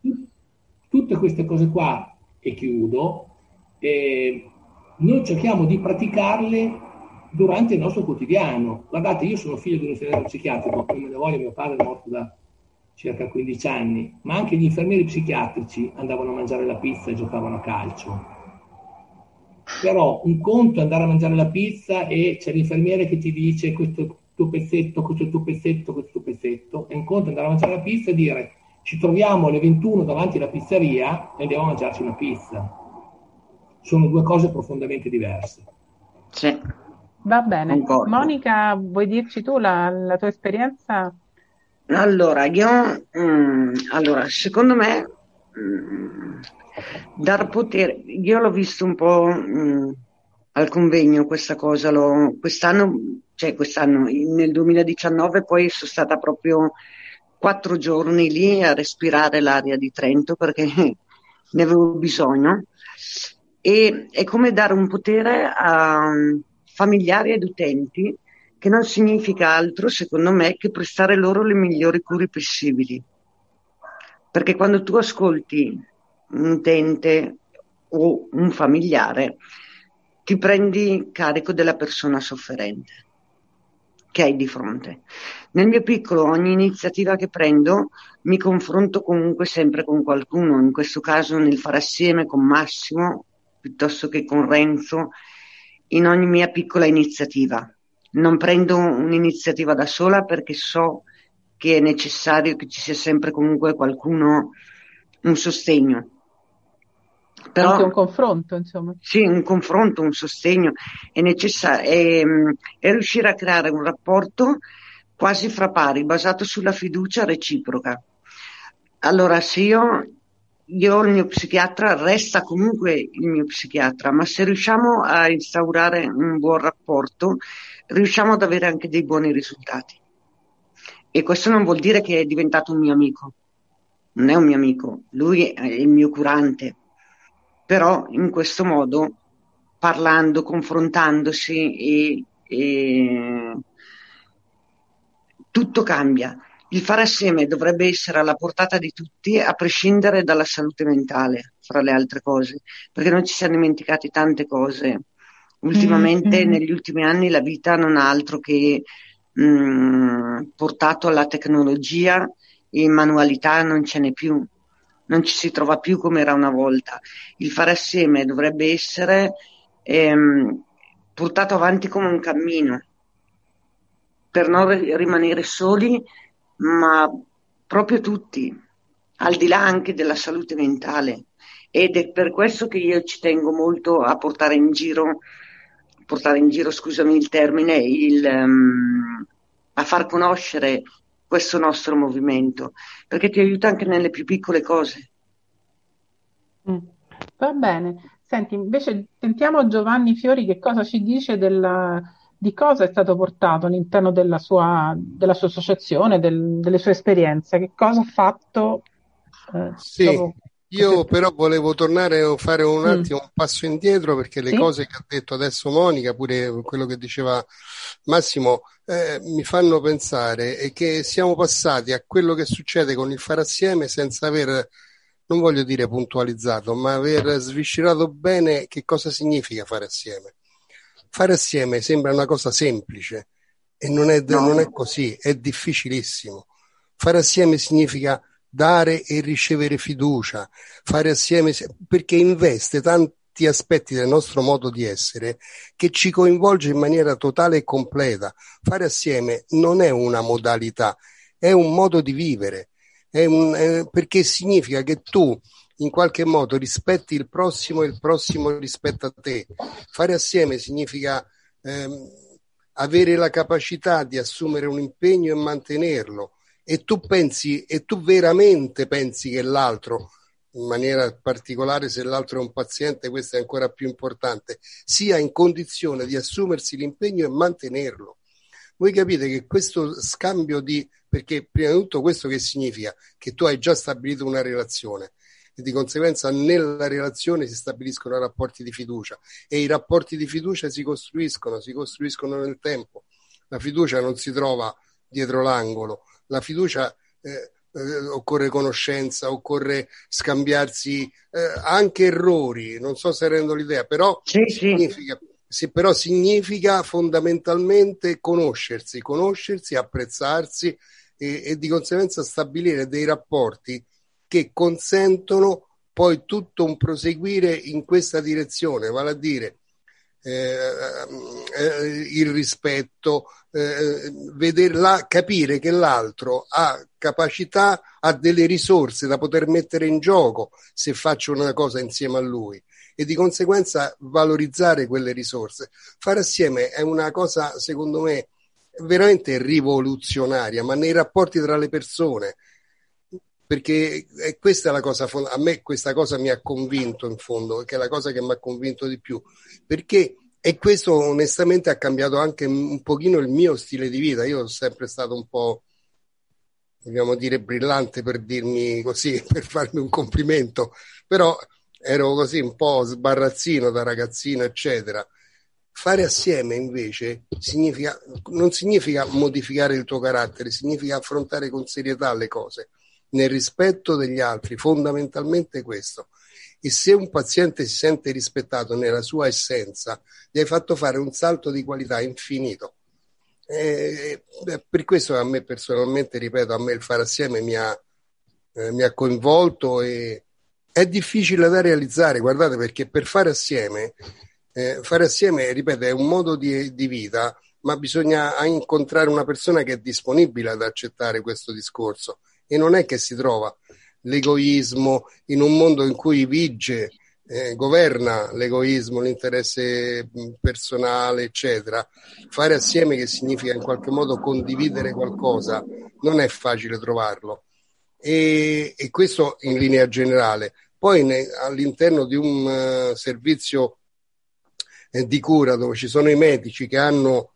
Tutte queste cose qua, e chiudo, eh, noi cerchiamo di praticarle durante il nostro quotidiano. Guardate, io sono figlio di un infermiere psichiatrico, come ne voglio, mio padre è morto da circa 15 anni, ma anche gli infermieri psichiatrici andavano a mangiare la pizza e giocavano a calcio. Però un conto è andare a mangiare la pizza e c'è l'infermiere che ti dice questo tuo pezzetto, questo tuo pezzetto, questo tuo pezzetto, e un conto è andare a mangiare la pizza e dire ci troviamo alle 21 davanti alla pizzeria e andiamo a mangiarci una pizza sono due cose profondamente diverse. Sì. Va bene. Concordo. Monica, vuoi dirci tu la, la tua esperienza? Allora, io, mm, allora, secondo me, mm, dar potere, io l'ho visto un po' mh, al convegno questa cosa, l'ho, quest'anno, cioè quest'anno, nel 2019 poi sono stata proprio quattro giorni lì a respirare l'aria di Trento perché ne avevo bisogno e è come dare un potere a familiari ed utenti che non significa altro, secondo me, che prestare loro le migliori cure possibili. Perché quando tu ascolti un utente o un familiare, ti prendi carico della persona sofferente che hai di fronte. Nel mio piccolo, ogni iniziativa che prendo, mi confronto comunque sempre con qualcuno, in questo caso nel fare assieme con Massimo, piuttosto che con Renzo, in ogni mia piccola iniziativa. Non prendo un'iniziativa da sola perché so che è necessario che ci sia sempre comunque qualcuno, un sostegno. Però, Anche un confronto, insomma. Sì, un confronto, un sostegno è necessario, è, è riuscire a creare un rapporto quasi fra pari, basato sulla fiducia reciproca. Allora, se io, io il mio psichiatra resta comunque il mio psichiatra, ma se riusciamo a instaurare un buon rapporto, riusciamo ad avere anche dei buoni risultati. E questo non vuol dire che è diventato un mio amico, non è un mio amico, lui è il mio curante, però in questo modo, parlando, confrontandosi, e, e tutto cambia. Il fare assieme dovrebbe essere alla portata di tutti, a prescindere dalla salute mentale, fra le altre cose, perché noi ci siamo dimenticati tante cose. Ultimamente, mm-hmm. negli ultimi anni, la vita non ha altro che mh, mm, portato alla tecnologia e manualità non ce n'è più non ci si trova più come era una volta. Il fare assieme dovrebbe essere ehm, portato avanti come un cammino per non rimanere soli, ma proprio tutti, al di là anche della salute mentale. Ed è per questo che io ci tengo molto a portare in giro, portare in giro, scusami il termine, il, um, a far conoscere questo nostro movimento, perché ti aiuta anche nelle più piccole cose. Mm. Va bene. Senti, invece sentiamo Giovanni Fiori che cosa ci dice della, di cosa è stato portato all'interno della sua, della sua associazione, del, delle sue esperienze, che cosa ha fatto. Eh, sì, dopo... io però volevo tornare a fare un mm. attimo mm. un passo indietro perché le sì? cose che ha detto adesso Monica, pure quello che diceva Massimo, eh, mi fanno pensare che siamo passati a quello che succede con il fare assieme senza aver, non voglio dire puntualizzato, ma aver sviscerato bene che cosa significa fare assieme. Fare assieme sembra una cosa semplice e non è, no. non è così, è difficilissimo. Fare assieme significa dare e ricevere fiducia, fare assieme perché investe tanti aspetti del nostro modo di essere che ci coinvolge in maniera totale e completa. Fare assieme non è una modalità, è un modo di vivere, un, eh, perché significa che tu in qualche modo rispetti il prossimo e il prossimo rispetta te. Fare assieme significa ehm, avere la capacità di assumere un impegno e mantenerlo. E tu pensi, e tu veramente pensi che l'altro in maniera particolare se l'altro è un paziente, questo è ancora più importante, sia in condizione di assumersi l'impegno e mantenerlo. Voi capite che questo scambio di, perché prima di tutto questo che significa? Che tu hai già stabilito una relazione e di conseguenza nella relazione si stabiliscono rapporti di fiducia e i rapporti di fiducia si costruiscono, si costruiscono nel tempo. La fiducia non si trova dietro l'angolo, la fiducia eh, eh, occorre conoscenza, occorre scambiarsi eh, anche errori, non so se rendo l'idea, però, sì, significa, sì. però significa fondamentalmente conoscersi, conoscersi, apprezzarsi e, e di conseguenza stabilire dei rapporti che consentono poi tutto un proseguire in questa direzione, vale a dire eh, eh, il rispetto, eh, vederla, capire che l'altro ha capacità, ha delle risorse da poter mettere in gioco se faccio una cosa insieme a lui e di conseguenza valorizzare quelle risorse. Fare assieme è una cosa, secondo me, veramente rivoluzionaria, ma nei rapporti tra le persone. Perché questa è la cosa, a me questa cosa mi ha convinto in fondo, che è la cosa che mi ha convinto di più, perché e questo onestamente ha cambiato anche un pochino il mio stile di vita. Io sono sempre stato un po', dobbiamo dire, brillante per dirmi così, per farmi un complimento, però ero così un po' sbarrazzino da ragazzino, eccetera. Fare assieme invece significa, non significa modificare il tuo carattere, significa affrontare con serietà le cose, nel rispetto degli altri, fondamentalmente questo. E se un paziente si sente rispettato nella sua essenza, gli hai fatto fare un salto di qualità infinito. E per questo a me personalmente, ripeto, a me il fare assieme mi ha, eh, mi ha coinvolto e è difficile da realizzare, guardate, perché per fare assieme, eh, fare assieme, ripeto, è un modo di, di vita, ma bisogna incontrare una persona che è disponibile ad accettare questo discorso e non è che si trova l'egoismo in un mondo in cui vige, eh, governa l'egoismo, l'interesse personale, eccetera. Fare assieme che significa in qualche modo condividere qualcosa non è facile trovarlo. E, e questo in linea generale. Poi ne, all'interno di un uh, servizio eh, di cura dove ci sono i medici che hanno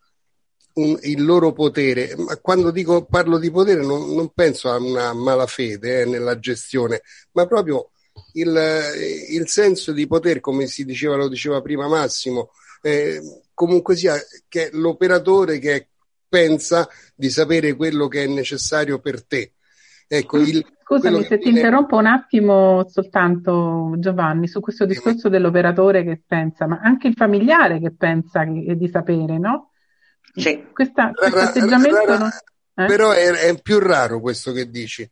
un, il loro potere, ma quando dico parlo di potere non, non penso a una malafede eh, nella gestione, ma proprio il, il, senso di poter, come si diceva, lo diceva prima Massimo, eh, comunque sia che l'operatore che pensa di sapere quello che è necessario per te. Ecco, il, Scusami se ti viene... interrompo un attimo soltanto Giovanni su questo discorso dell'operatore che pensa, ma anche il familiare che pensa di sapere, no? Sì. Questa, questo rara, atteggiamento. Rara, non... eh? Però è, è, più raro questo che dici.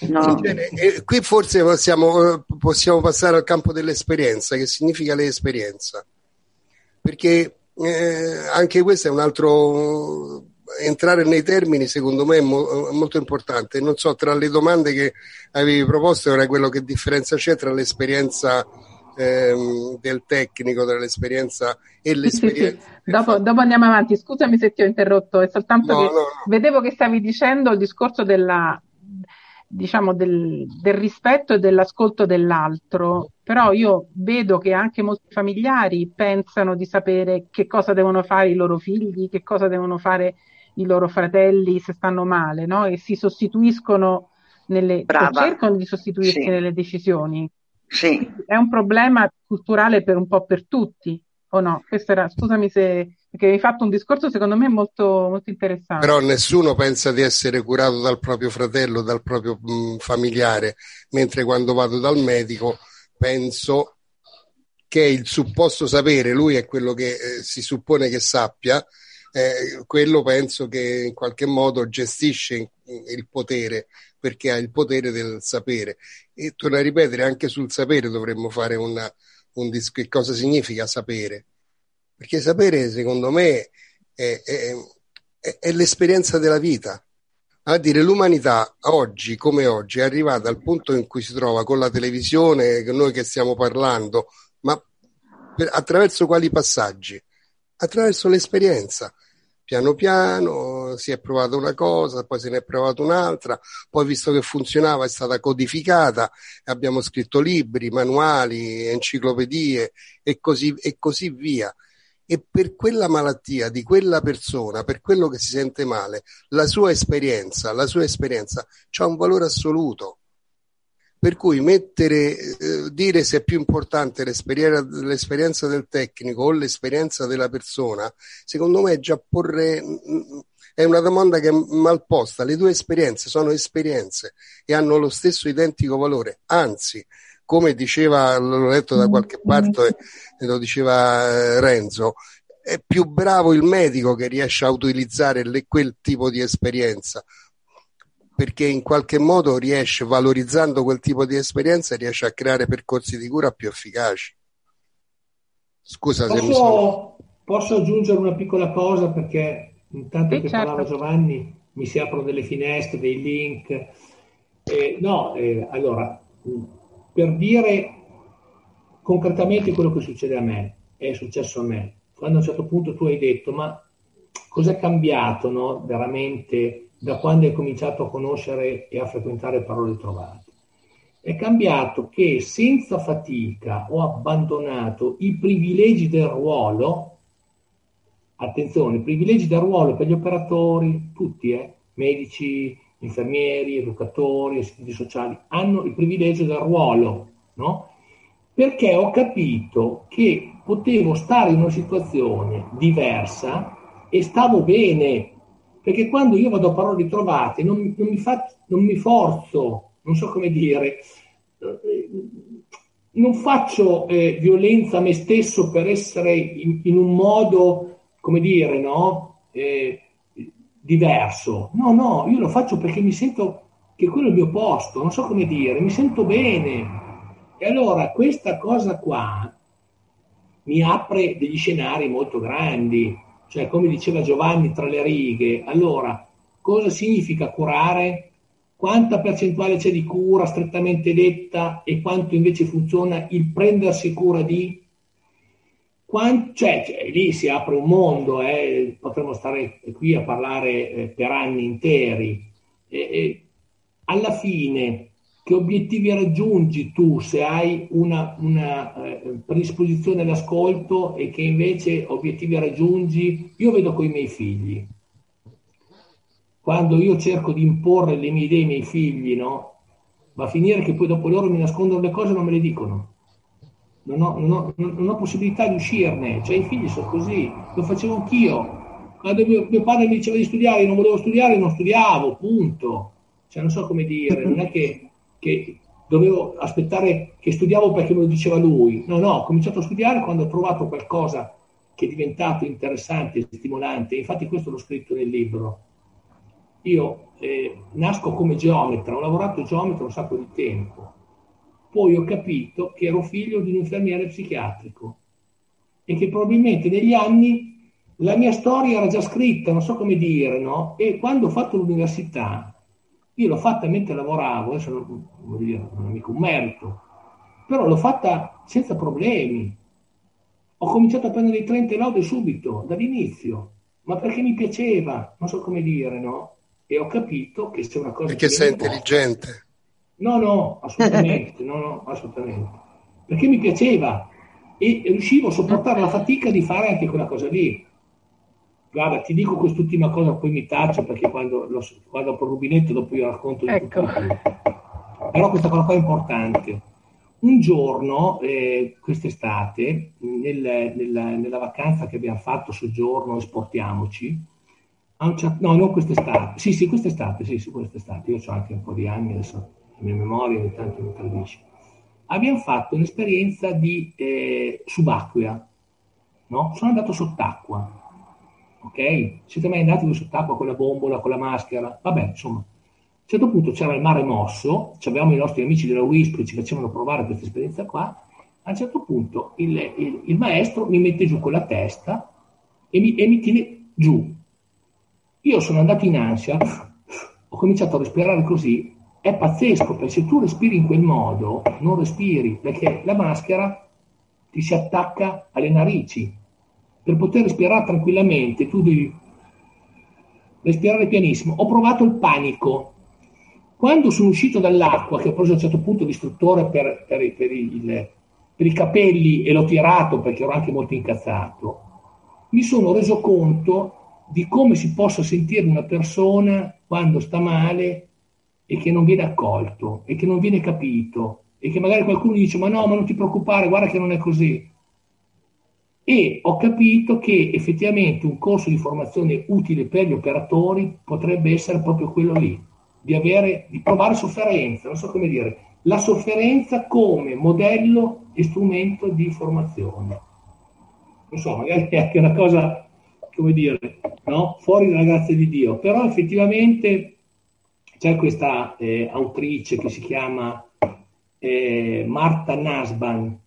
No. Genere, e qui forse possiamo, possiamo, passare al campo dell'esperienza, che significa l'esperienza. Perché eh, anche questo è un altro. Entrare nei termini, secondo me, è, mo, molto importante. Non so, tra le domande che avevi proposto, era quello che differenza c'è tra l'esperienza ehm, del tecnico, dell'esperienza e l'esperienza. Sì, sì. Dopo, dopo, andiamo avanti, scusami se ti ho interrotto, è soltanto no, che no, no. vedevo che stavi dicendo il discorso della, diciamo, del, del, rispetto e dell'ascolto dell'altro, però io vedo che anche molti familiari pensano di sapere che cosa devono fare i loro figli, che cosa devono fare i loro fratelli se stanno male, no? E si sostituiscono nelle, cercano di sostituirsi sì. nelle decisioni. Sì. È un problema culturale per un po' per tutti, o no? Questo era, scusami se perché hai fatto un discorso secondo me molto, molto interessante. Però nessuno pensa di essere curato dal proprio fratello, dal proprio mh, mm, familiare, mentre quando vado dal medico penso che il supposto sapere, lui è quello che eh, si suppone che sappia, eh, quello penso che in qualche modo gestisce il potere perché ha il potere del sapere. E torno a ripetere, anche sul sapere dovremmo fare una, un dis- che cosa significa sapere. Perché sapere, secondo me, è, è, è, è l'esperienza della vita. A dire, l'umanità oggi come oggi è arrivata al punto in cui si trova con la televisione, noi che stiamo parlando, ma per, attraverso quali passaggi? Attraverso l'esperienza piano piano si è provata una cosa, poi se ne è provata un'altra, poi visto che funzionava è stata codificata, abbiamo scritto libri, manuali, enciclopedie e così, e così via. E per quella malattia di quella persona, per quello che si sente male, la sua esperienza, la sua esperienza ha un valore assoluto. Per cui mettere, eh, dire se è più importante l'esperienza, l'esperienza del tecnico o l'esperienza della persona, secondo me è già porre, mm, è una domanda che è mal posta. Le due esperienze sono esperienze e hanno lo stesso identico valore. Anzi, come diceva, l'ho letto da qualche parte e lo diceva eh, Renzo, è più bravo il medico che riesce a utilizzare le, quel tipo di esperienza perché in qualche modo riesce, valorizzando quel tipo di esperienza, riesce a creare percorsi di cura più efficaci. Scusa posso, se mi sono... Posso aggiungere una piccola cosa perché intanto sì, che certo. parlava Giovanni mi si aprono delle finestre, dei link. Eh, no, eh, allora, per dire concretamente quello che succede a me, è successo a me, quando a un certo punto tu hai detto, ma cos'è cambiato no, veramente da quando hai cominciato a conoscere e a frequentare parole trovate? È cambiato che senza fatica ho abbandonato i privilegi del ruolo, attenzione, privilegi del ruolo per gli operatori, tutti, eh, medici, infermieri, educatori, assistenti sociali, hanno il privilegio del ruolo, no? Perché ho capito che potevo stare in una situazione diversa e stavo bene, perché quando io vado a parole ritrovate non, non, mi, fa, non mi forzo, non so come dire, eh, non faccio eh, violenza a me stesso per essere in, in un modo, come dire, no? Eh, diverso. No, no, io lo faccio perché mi sento che quello è il mio posto, non so come dire, mi sento bene. E allora questa cosa qua mi apre degli scenari molto grandi, cioè come diceva Giovanni tra le righe, allora cosa significa curare? Quanta percentuale c'è di cura strettamente detta e quanto invece funziona il prendersi cura di? Quanto, cioè, cioè, lì si apre un mondo, eh, potremmo stare qui a parlare eh, per anni interi. E, alla fine, che obiettivi raggiungi tu se hai una, una eh, predisposizione all'ascolto e che invece obiettivi raggiungi? Io vedo con i miei figli. Quando io cerco di imporre le mie idee ai miei figli, no? Va a finire che poi dopo loro mi nascondono le cose e non me le dicono non ho, non, ho, non ho, possibilità di uscirne, cioè i figli sono così, lo facevo anch'io. Quando mio, mio, padre mi diceva di studiare, io non volevo studiare, non studiavo, punto. Cioè non so come dire, non è che, che dovevo aspettare che studiavo perché me lo diceva lui. No, no, ho cominciato a studiare quando ho trovato qualcosa che è diventato interessante stimolante. Infatti questo l'ho scritto nel libro. Io eh, nasco come geometra, ho lavorato geometra un sacco di tempo poi ho capito che ero figlio di un infermiere psichiatrico e che probabilmente negli anni la mia storia era già scritta, non so come dire, no? E quando ho fatto l'università, io l'ho fatta mentre lavoravo, adesso non, non, è mica un merito, però l'ho fatta senza problemi. Ho cominciato a prendere i 30 lode subito, dall'inizio, ma perché mi piaceva, non so come dire, no? E ho capito che se una cosa... Perché sei intelligente. No, no, assolutamente, no, no, assolutamente. Perché mi piaceva e riuscivo a sopportare la fatica di fare anche quella cosa lì. Guarda, ti dico quest'ultima cosa, poi mi taccio perché quando lo, vado per rubinetto dopo io racconto di ecco. tutto. Però questa cosa qua è importante. Un giorno, eh, quest'estate, nel, nella, nella, vacanza che abbiamo fatto, soggiorno, esportiamoci, no, non quest'estate, sì, sì, quest'estate, sì, sì, quest'estate, io ho anche un po' di anni adesso, la mia memoria ogni tanto mi tradisce, abbiamo fatto un'esperienza di eh, subacquea, no? Sono andato sott'acqua, ok? Siete mai andati sott'acqua con la bombola, con la maschera? Vabbè, insomma, a un certo punto c'era il mare mosso, avevamo i nostri amici della WISP che ci facevano provare questa esperienza qua, a un certo punto il, il, il maestro mi mette giù con la testa e mi, e mi tiene giù. Io sono andato in ansia, ho cominciato a respirare così è pazzesco perché se tu respiri in quel modo non respiri perché la maschera ti si attacca alle narici. Per poter respirare tranquillamente tu devi respirare pianissimo. Ho provato il panico. Quando sono uscito dall'acqua, che ho preso a un certo punto l'istruttore per, per, per, il, per i capelli e l'ho tirato perché ero anche molto incazzato, mi sono reso conto di come si possa sentire una persona quando sta male e che non viene accolto e che non viene capito e che magari qualcuno dice ma no, ma non ti preoccupare, guarda che non è così. E ho capito che effettivamente un corso di formazione utile per gli operatori potrebbe essere proprio quello lì, di, avere, di provare sofferenza, non so come dire, la sofferenza come modello e strumento di formazione. Non so, magari è anche una cosa, come dire, no? fuori dalla grazia di Dio, però effettivamente c'è questa eh, autrice che si chiama eh, Marta Nasban,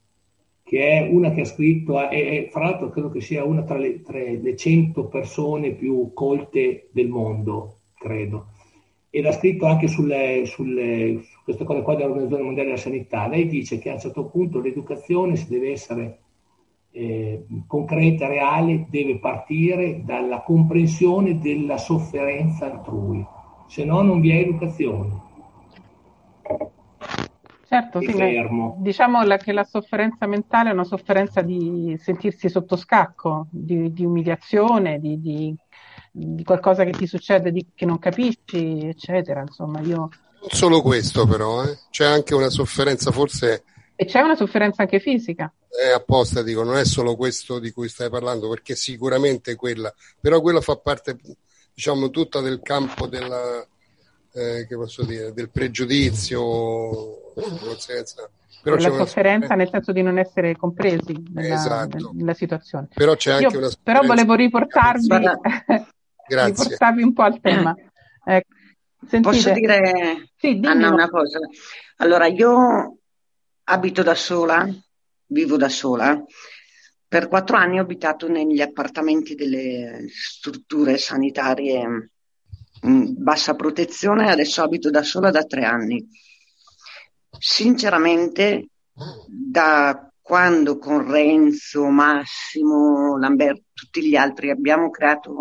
che è una che ha scritto, e fra l'altro credo che sia una tra le, tra le 100 persone più colte del mondo, credo, ed ha scritto anche sulle, sulle, su queste cose qua dell'Organizzazione Mondiale della Sanità. Lei dice che a un certo punto l'educazione, se deve essere eh, concreta, reale, deve partire dalla comprensione della sofferenza altrui se no non vi è educazione. Certo, sì, diciamo la, che la sofferenza mentale è una sofferenza di sentirsi sotto scacco, di, di umiliazione, di, di, di, qualcosa che ti succede che non capisci, eccetera. Insomma, io... Non solo questo però, eh. c'è anche una sofferenza forse... E c'è una sofferenza anche fisica. È apposta, dico, non è solo questo di cui stai parlando, perché sicuramente quella, però quella fa parte, diciamo, tutta del campo della, eh, che posso dire, del pregiudizio, però la sofferenza nel senso di non essere compresi nella, esatto. nella situazione. Però c'è anche Io, una Però volevo riportarvi, riportarvi un po' al tema. Eh, Posso dire, sì, Anna, una cosa? Allora, io abito da sola, vivo da sola. Per quattro anni ho abitato negli appartamenti delle strutture sanitarie bassa protezione, adesso abito da sola da tre anni. Sinceramente, da quando con Renzo, Massimo, Lamberto, tutti gli altri abbiamo creato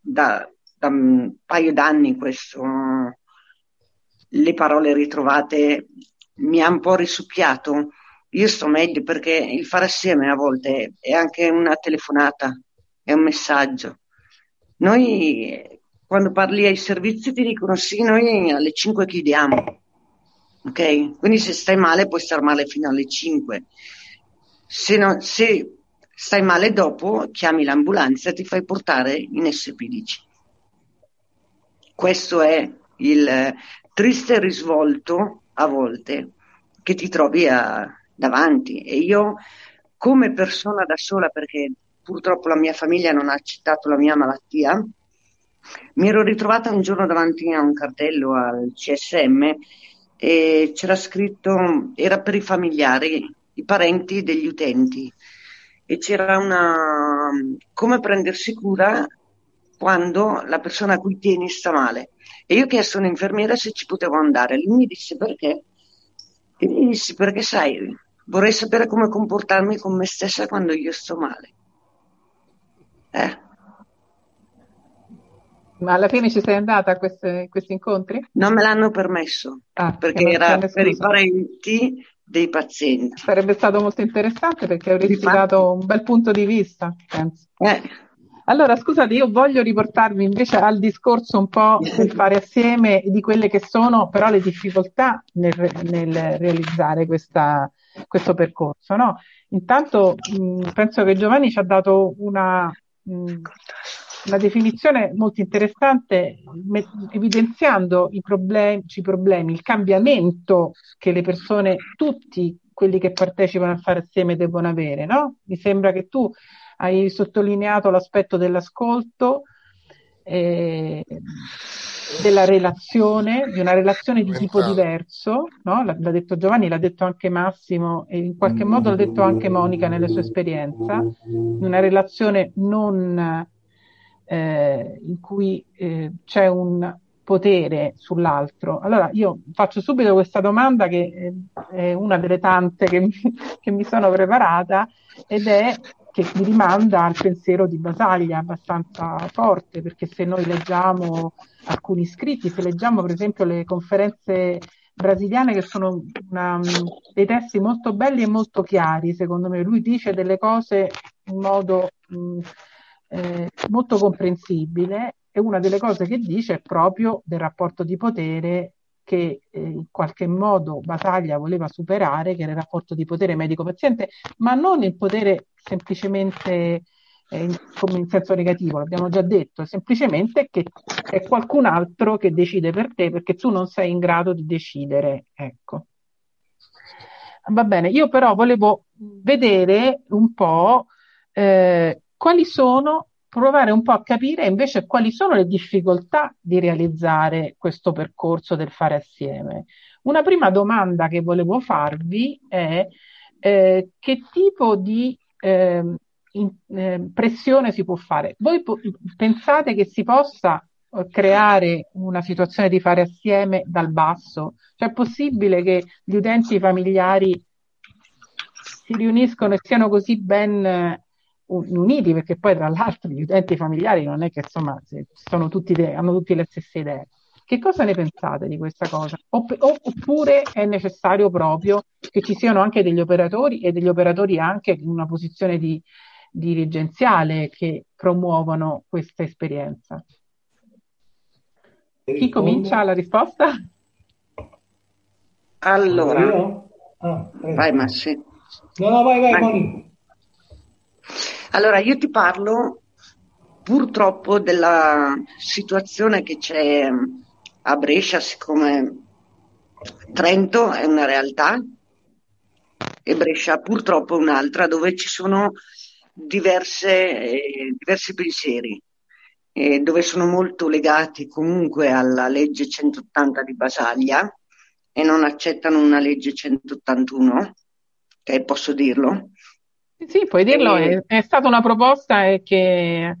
da, da un paio d'anni questo, le parole ritrovate, mi ha un po' risucchiato. Io sto meglio perché il fare assieme a volte è anche una telefonata, è un messaggio. Noi quando parli ai servizi ti dicono sì, noi alle 5 chiudiamo. Ok? Quindi se stai male puoi star male fino alle 5. Se, no, se stai male dopo, chiami l'ambulanza e ti fai portare in SP10. Questo è il triste risvolto a volte che ti trovi a, davanti. E io, come persona da sola, perché purtroppo la mia famiglia non ha accettato la mia malattia, mi ero ritrovata un giorno davanti a un cartello al CSM e c'era scritto, era per i familiari, i parenti degli utenti e c'era una come prendersi cura quando la persona a cui tieni sta male. E io ho chiesto a un'infermiera se ci potevo andare. Lui mi disse perché? E mi disse perché sai, vorrei sapere come comportarmi con me stessa quando io sto male. Eh? Ma alla fine ci sei andata a queste, questi incontri? Non me l'hanno permesso, ah, perché era per i parenti dei pazienti. Sarebbe stato molto interessante perché avresti dato un bel punto di vista, penso. Eh. Allora, scusate, io voglio riportarvi invece al discorso un po' del fare assieme di quelle che sono però le difficoltà nel, nel realizzare questa, questo percorso. No? Intanto mh, penso che Giovanni ci ha dato una, mh, una definizione molto interessante me- evidenziando i problemi, i problemi, il cambiamento che le persone, tutti quelli che partecipano a fare assieme devono avere, no? Mi sembra che tu hai sottolineato l'aspetto dell'ascolto, eh, della relazione, di una relazione di tipo diverso, no? l'ha, l'ha, detto Giovanni, l'ha detto anche Massimo e in qualche modo l'ha detto anche Monica nella sua esperienza, una relazione non eh, in cui eh, c'è un potere sull'altro. Allora io faccio subito questa domanda che eh, è una delle tante che mi, che mi sono preparata ed è che mi rimanda al pensiero di Basaglia abbastanza forte, perché se noi leggiamo alcuni scritti, se leggiamo per esempio le conferenze brasiliane che sono una, dei testi molto belli e molto chiari, secondo me, lui dice delle cose in modo mh, eh, molto comprensibile e una delle cose che dice è proprio del rapporto di potere che eh, in qualche modo Battaglia voleva superare, che era il rapporto di potere medico-paziente, ma non il potere semplicemente eh, in, come in senso negativo, l'abbiamo già detto, semplicemente che è qualcun altro che decide per te perché tu non sei in grado di decidere. Ecco. Va bene, io però volevo vedere un po' eh, quali sono, provare un po' a capire invece quali sono le difficoltà di realizzare questo percorso del fare assieme. Una prima domanda che volevo farvi è eh, che tipo di eh, in, eh, pressione si può fare? Voi po- pensate che si possa eh, creare una situazione di fare assieme dal basso? Cioè è possibile che gli utenti familiari si riuniscono e siano così ben uniti, perché poi tra l'altro gli utenti familiari non è che insomma sono tutti de- hanno tutti le stesse idee. Che cosa ne pensate di questa cosa? Oppure è necessario proprio che ci siano anche degli operatori e degli operatori anche in una posizione di dirigenziale che promuovono questa esperienza? Chi comincia la risposta? Allora, ah, vai Massi. No, no, vai, vai, vai. Allora, io ti parlo purtroppo della situazione che c'è a Brescia, siccome Trento è una realtà e Brescia purtroppo è un'altra, dove ci sono diverse, eh, diversi pensieri, eh, dove sono molto legati comunque alla legge 180 di Basaglia e non accettano una legge 181, che posso dirlo? Sì, puoi dirlo, e... è, è, stata una proposta che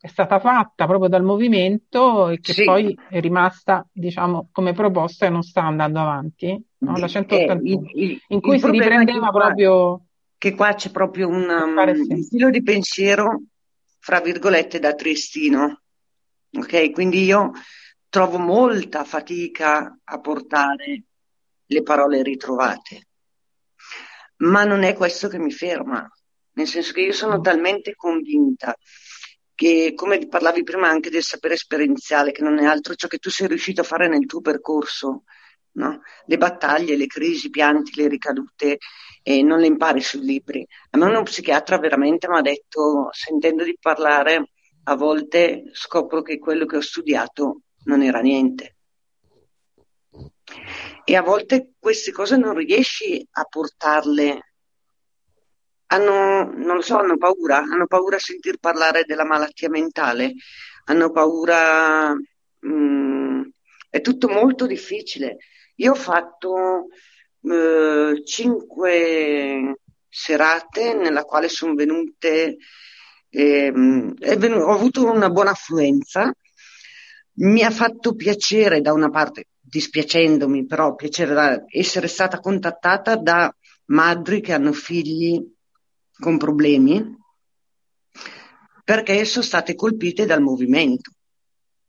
è stata fatta proprio dal movimento e che sì. poi è rimasta, diciamo, come proposta e non sta andando avanti, no? la 181, eh, il, in cui si riprendeva proprio... Che qua c'è proprio un, um, stile di pensiero, fra virgolette, da triestino. Ok, quindi io trovo molta fatica a portare le parole ritrovate, ma non è questo che mi ferma nel senso che io sono talmente convinta che, come parlavi prima anche del sapere esperienziale, che non è altro ciò che tu sei riuscito a fare nel tuo percorso, no? le battaglie, le crisi, i pianti, le ricadute, e non le impari sui libri. A me uno psichiatra veramente mi ha detto, sentendo di parlare, a volte scopro che quello che ho studiato non era niente. E a volte queste cose non riesci a portarle hanno, non lo so, hanno paura, hanno paura a sentir parlare della malattia mentale, hanno paura, mh, mm, è tutto molto difficile. Io ho fatto eh, cinque serate nella quale sono venute, eh, venu- ho avuto una buona affluenza, mi ha fatto piacere da una parte, dispiacendomi però, piacere da essere stata contattata da madri che hanno figli con problemi perché sono state colpite dal movimento,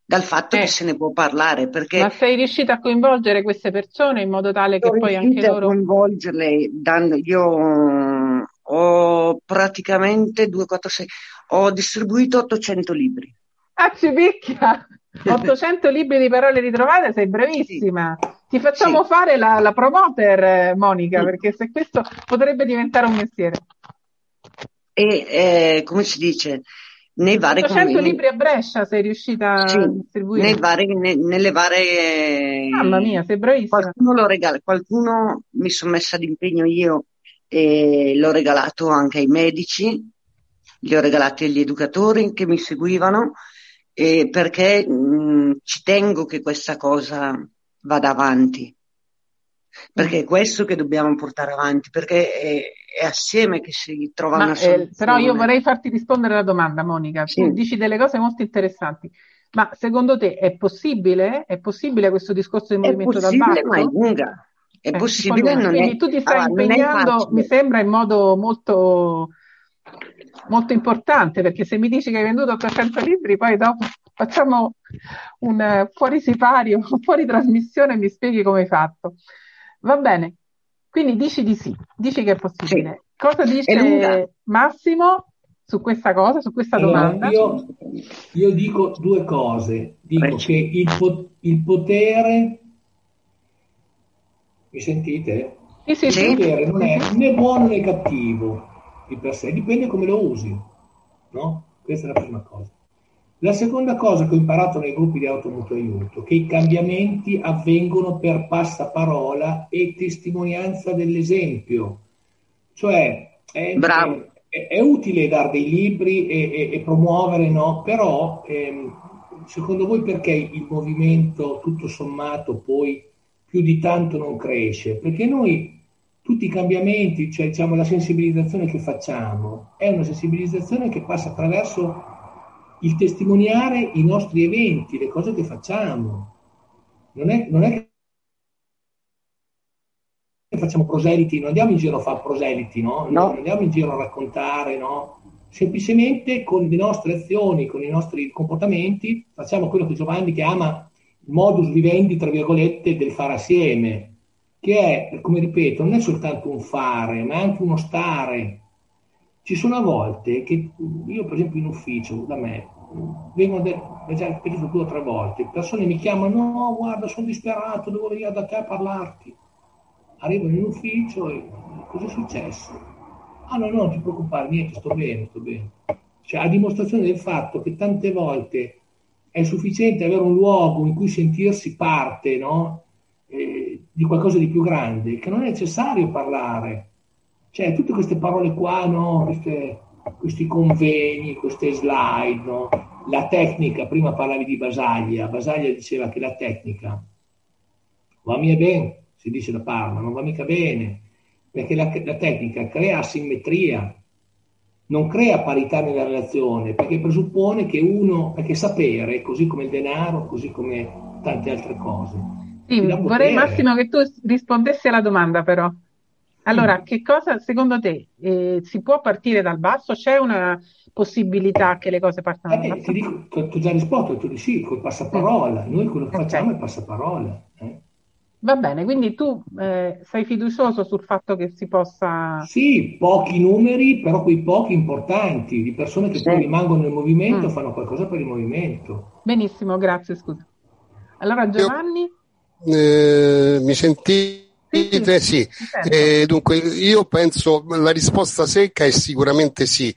dal fatto eh. che se ne può parlare. Perché Ma sei riuscita a coinvolgere queste persone in modo tale che poi anche loro... coinvolgerle, dando, io ho praticamente 2, 4, 6, ho distribuito 800 libri. Ah, ci picchia! 800 libri di parole ritrovate, sei bravissima. Sì. Ti facciamo sì. fare la, la promoter, Monica, sì. perché se questo potrebbe diventare un mestiere e eh, come si dice nei vari 800 comuni. libri a Brescia sei riuscita a distribuire nei vari, ne, nelle varie mamma mia sei bravissima qualcuno lo regala qualcuno mi sono messa d'impegno io e l'ho regalato anche ai medici li ho regalati agli educatori che mi seguivano eh, perché mh, ci tengo che questa cosa vada avanti perché è questo che dobbiamo portare avanti, perché è, è assieme che si trova Ma, una soluzione. Eh, però io vorrei farti rispondere alla domanda, Monica. Sì. Tu dici delle cose molto interessanti. Ma secondo te è possibile? È possibile questo discorso di movimento dal basso? È possibile, ma è lunga. È eh, possibile, non Quindi è... tu ti stai allora, impegnando, mi sembra, in modo molto, molto importante, perché se mi dici che hai venduto 800 libri, poi dopo facciamo un fuori sipario, fuori trasmissione e mi spieghi come hai fatto. Va bene, quindi dici di sì, dici che è possibile. Sì. Cosa dice Massimo su questa cosa, su questa allora, domanda? Io, io, dico due cose. Dico Preci. che il, po- il, potere, mi sentite? Sì, sì, il potere non è né buono né cattivo di per sé, dipende come lo usi. No? Questa è la prima cosa. La seconda cosa che ho imparato nei gruppi di automutuo aiuto è che i cambiamenti avvengono per passaparola e testimonianza dell'esempio. Cioè, è, è, è utile dare dei libri e, e, e promuovere, no? Però, ehm, secondo voi perché il movimento, tutto sommato, poi più di tanto non cresce? Perché noi tutti i cambiamenti, cioè diciamo la sensibilizzazione che facciamo, è una sensibilizzazione che passa attraverso il testimoniare i nostri eventi, le cose che facciamo. Non è, non è che facciamo proseliti, non andiamo in giro a fare proseliti, no? no. Non andiamo in giro a raccontare, no? semplicemente con le nostre azioni, con i nostri comportamenti, facciamo quello che Giovanni chiama il modus vivendi, tra virgolette, del fare assieme, che è, come ripeto, non è soltanto un fare, ma è anche uno stare. Ci sono a volte che io, per esempio, in ufficio, da me, vengono, de- già ripetuto due o tre volte, persone mi chiamano, no, guarda, sono disperato, devo venire da te a parlarti. Arrivano in ufficio e cosa è successo? Ah no, no, non ti preoccupare, niente, sto bene, sto bene. Cioè, a dimostrazione del fatto che tante volte è sufficiente avere un luogo in cui sentirsi parte no? eh, di qualcosa di più grande, che non è necessario parlare. Cioè, tutte queste parole qua, no? queste, questi convegni, queste slide, no? la tecnica, prima parlavi di Basaglia, Basaglia diceva che la tecnica va mica bene, si dice da Parma, non va mica bene, perché la, la tecnica crea asimmetria, non crea parità nella relazione, perché presuppone che uno, perché sapere, così come il denaro, così come tante altre cose. Sì, vorrei Massimo che tu rispondessi alla domanda però. Allora, che cosa secondo te eh, si può partire dal basso? C'è una possibilità che le cose partano dal eh, basso? Ti dico, ti ho già risposto, tu dici sì, col passaparola. Noi quello che okay. facciamo è passaparola. Eh? Va bene, quindi tu eh, sei fiducioso sul fatto che si possa... Sì, pochi numeri, però quei pochi importanti, di persone che sì. poi rimangono nel movimento, mm. fanno qualcosa per il movimento. Benissimo, grazie, scusa. Allora Giovanni? Io, eh, mi sentite? Sì. Eh, dunque, io penso la risposta secca è sicuramente sì,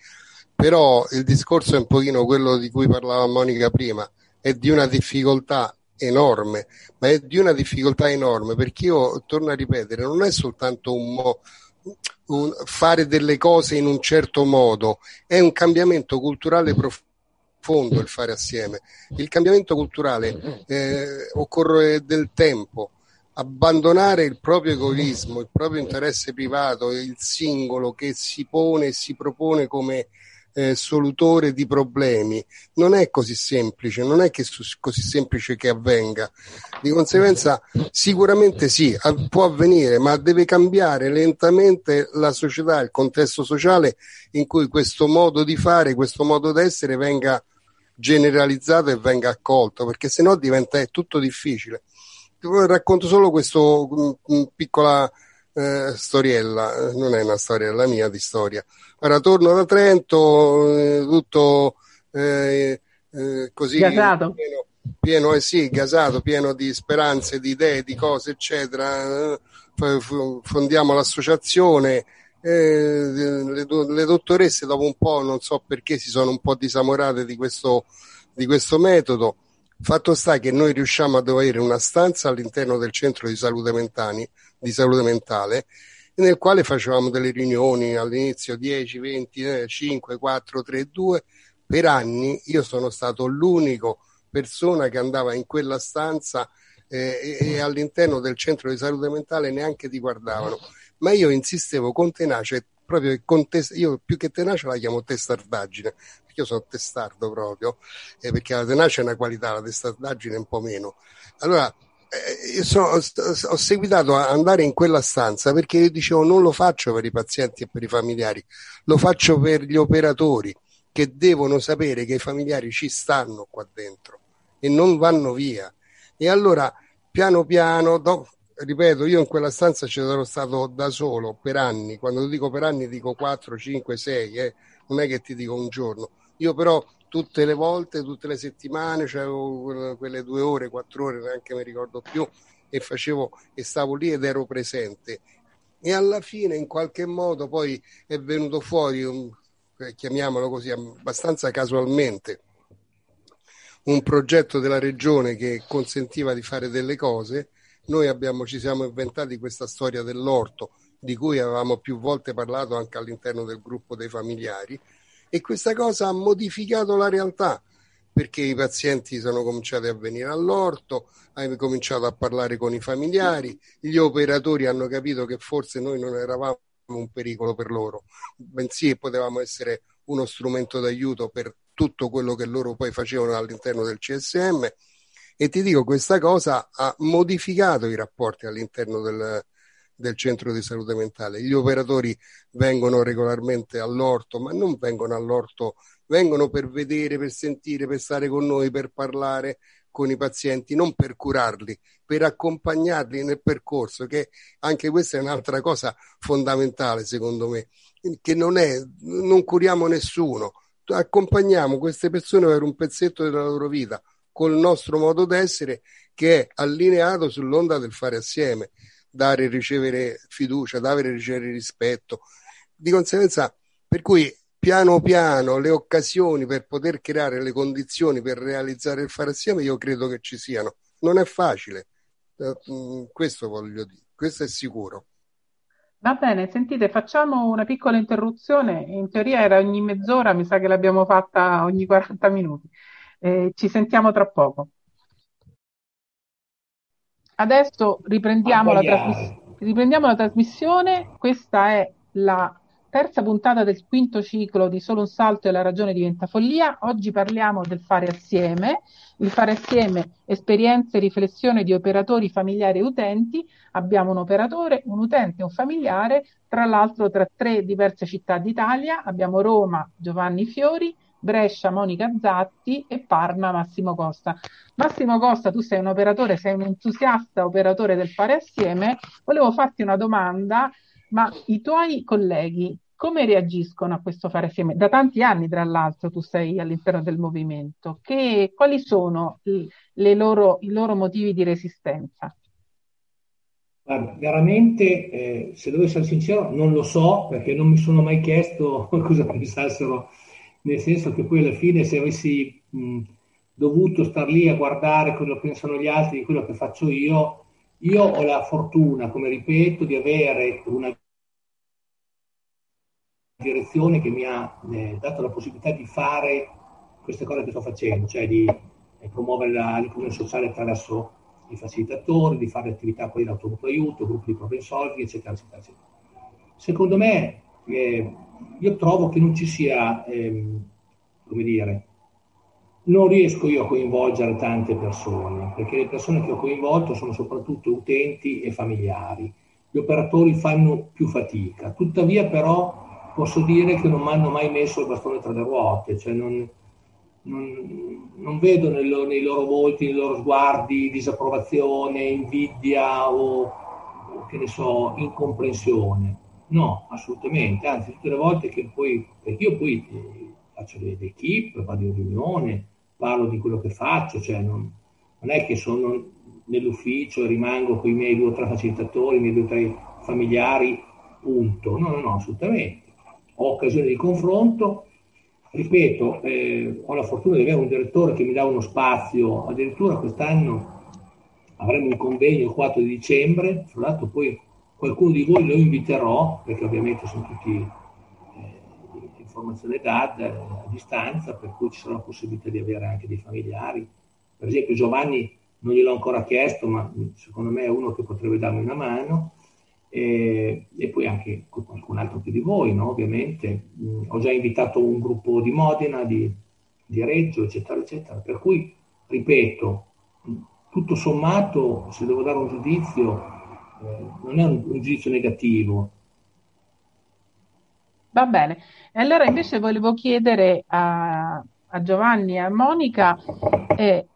però il discorso è un pochino quello di cui parlava Monica prima, è di una difficoltà enorme, ma è di una difficoltà enorme perché io torno a ripetere, non è soltanto un, mo, un fare delle cose in un certo modo, è un cambiamento culturale profondo il fare assieme. Il cambiamento culturale eh, occorre del tempo, abbandonare il proprio egoismo, il proprio interesse privato, il singolo che si pone e si propone come eh, solutore di problemi. Non è così semplice, non è che è così semplice che avvenga. Di conseguenza, sicuramente sì, può avvenire, ma deve cambiare lentamente la società, il contesto sociale in cui questo modo di fare, questo modo d'essere venga generalizzato e venga accolto, perché sennò diventa tutto difficile. Racconto solo questa piccola eh, storiella, non è una storiella mia di storia. Ora torno da Trento, eh, tutto eh, eh così gasato. pieno, pieno eh sì, gasato, pieno di speranze, di idee, di cose, eccetera. Eh, fondiamo l'associazione. Le, le, dottoresse dopo un po' non so perché si sono un po' disamorate di questo, di questo metodo fatto sta che noi riusciamo ad avere una stanza all'interno del centro di salute mentali di salute mentale, nel quale facevamo delle riunioni all'inizio 10, 20, 5, 4, 3, 2. Per anni io sono stato l'unico persona che andava in quella stanza eh, e, e, all'interno del centro di salute mentale neanche ti guardavano. Ma io insistevo con tenacia, proprio con te, io più che tenacia la chiamo testardaggine, perché io sono testardo proprio, eh, perché la tenacia è una qualità, la testardaggine è un po' meno. Allora, eh, sono, ho seguitato a andare in quella stanza perché io dicevo non lo faccio per i pazienti e per i familiari, lo faccio per gli operatori che devono sapere che i familiari ci stanno qua dentro e non vanno via. E allora, piano piano, do, ripeto, io in quella stanza ci sono stato da solo per anni, quando dico per anni dico 4, 5, 6, eh, non è che ti dico un giorno. Io però tutte le volte, tutte le settimane, c'avevo quelle due ore, quattro ore, neanche mi ricordo più, e facevo e stavo lì ed ero presente. E alla fine, in qualche modo, poi è venuto fuori, un, eh, chiamiamolo così, abbastanza casualmente, un progetto della regione che consentiva di fare delle cose. Noi abbiamo, ci siamo inventati questa storia dell'orto, di cui avevamo più volte parlato anche all'interno del gruppo dei familiari e questa cosa ha modificato la realtà perché i pazienti sono cominciati a venire all'orto, hanno cominciato a parlare con i familiari, gli operatori hanno capito che forse noi non eravamo un pericolo per loro, bensì potevamo essere uno strumento d'aiuto per tutto quello che loro poi facevano all'interno del CSM e ti dico questa cosa ha modificato i rapporti all'interno del, del centro di salute mentale. Gli operatori vengono regolarmente all'orto, ma non vengono all'orto, vengono per vedere, per sentire, per stare con noi, per parlare con i pazienti, non per curarli, per accompagnarli nel percorso, che anche questa è un'altra cosa fondamentale secondo me, che non è, non curiamo nessuno, accompagniamo queste persone per un pezzetto della loro vita col nostro modo d'essere che è allineato sull'onda del fare assieme, dare e ricevere fiducia, dare e ricevere rispetto. Di conseguenza, per cui piano piano le occasioni per poter creare le condizioni per realizzare il fare assieme, io credo che ci siano. Non è facile, eh, mm, questo voglio dire, questo è sicuro. Va bene, sentite, facciamo una piccola interruzione. In teoria era ogni mezz'ora, mi sa che l'abbiamo fatta ogni 40 minuti. Eh, ci sentiamo tra poco. Adesso riprendiamo la, trasmiss- riprendiamo la trasmissione. Questa è la terza puntata del quinto ciclo di Solo un salto e la ragione diventa follia. Oggi parliamo del fare assieme. Il fare assieme esperienze e riflessione di operatori familiari e utenti. Abbiamo un operatore, un utente e un familiare, tra l'altro tra tre diverse città d'Italia. Abbiamo Roma, Giovanni Fiori, Brescia Monica Zatti e Parma Massimo Costa. Massimo Costa, tu sei un operatore, sei un entusiasta operatore del fare assieme. Volevo farti una domanda, ma i tuoi colleghi come reagiscono a questo fare assieme? Da tanti anni, tra l'altro, tu sei all'interno del movimento. Che, quali sono loro, i loro motivi di resistenza? Guarda, veramente, eh, se devo essere sincero, non lo so perché non mi sono mai chiesto cosa pensassero nel senso che poi alla fine se avessi mh, dovuto star lì a guardare quello che pensano gli altri di quello che faccio io, io ho la fortuna, come ripeto, di avere una direzione che mi ha eh, dato la possibilità di fare queste cose che sto facendo, cioè di eh, promuovere l'inclusione sociale attraverso i facilitatori, di fare attività poi di autogruppo aiuto, gruppi di problem solving, eccetera, eccetera, eccetera. Secondo me eh, io trovo che non ci sia, ehm, come dire, non riesco io a coinvolgere tante persone, perché le persone che ho coinvolto sono soprattutto utenti e familiari. Gli operatori fanno più fatica, tuttavia però posso dire che non mi hanno mai messo il bastone tra le ruote, cioè non, non, non vedo nel, nei loro volti, nei loro sguardi disapprovazione, invidia o, o che ne so, incomprensione No, assolutamente, anzi tutte le volte che poi, perché io poi eh, faccio delle equip, vado in riunione, parlo di quello che faccio, cioè non, non è che sono nell'ufficio e rimango con i miei due o tre facilitatori, i miei due o tre familiari, punto. No, no, no, assolutamente. Ho occasione di confronto, ripeto, eh, ho la fortuna di avere un direttore che mi dà uno spazio, addirittura quest'anno avremo un convegno il 4 di dicembre, fra l'altro poi Qualcuno di voi lo inviterò, perché ovviamente sono tutti eh, informazione DAD eh, a distanza, per cui ci sarà la possibilità di avere anche dei familiari. Per esempio Giovanni non gliel'ho ancora chiesto, ma secondo me è uno che potrebbe darmi una mano. E, e poi anche qualcun altro più di voi, no? ovviamente. Mm, ho già invitato un gruppo di Modena, di, di Reggio, eccetera, eccetera. Per cui, ripeto, tutto sommato, se devo dare un giudizio, non è un, un giudizio negativo. Va bene. E allora invece volevo chiedere a, a Giovanni e a Monica, eh,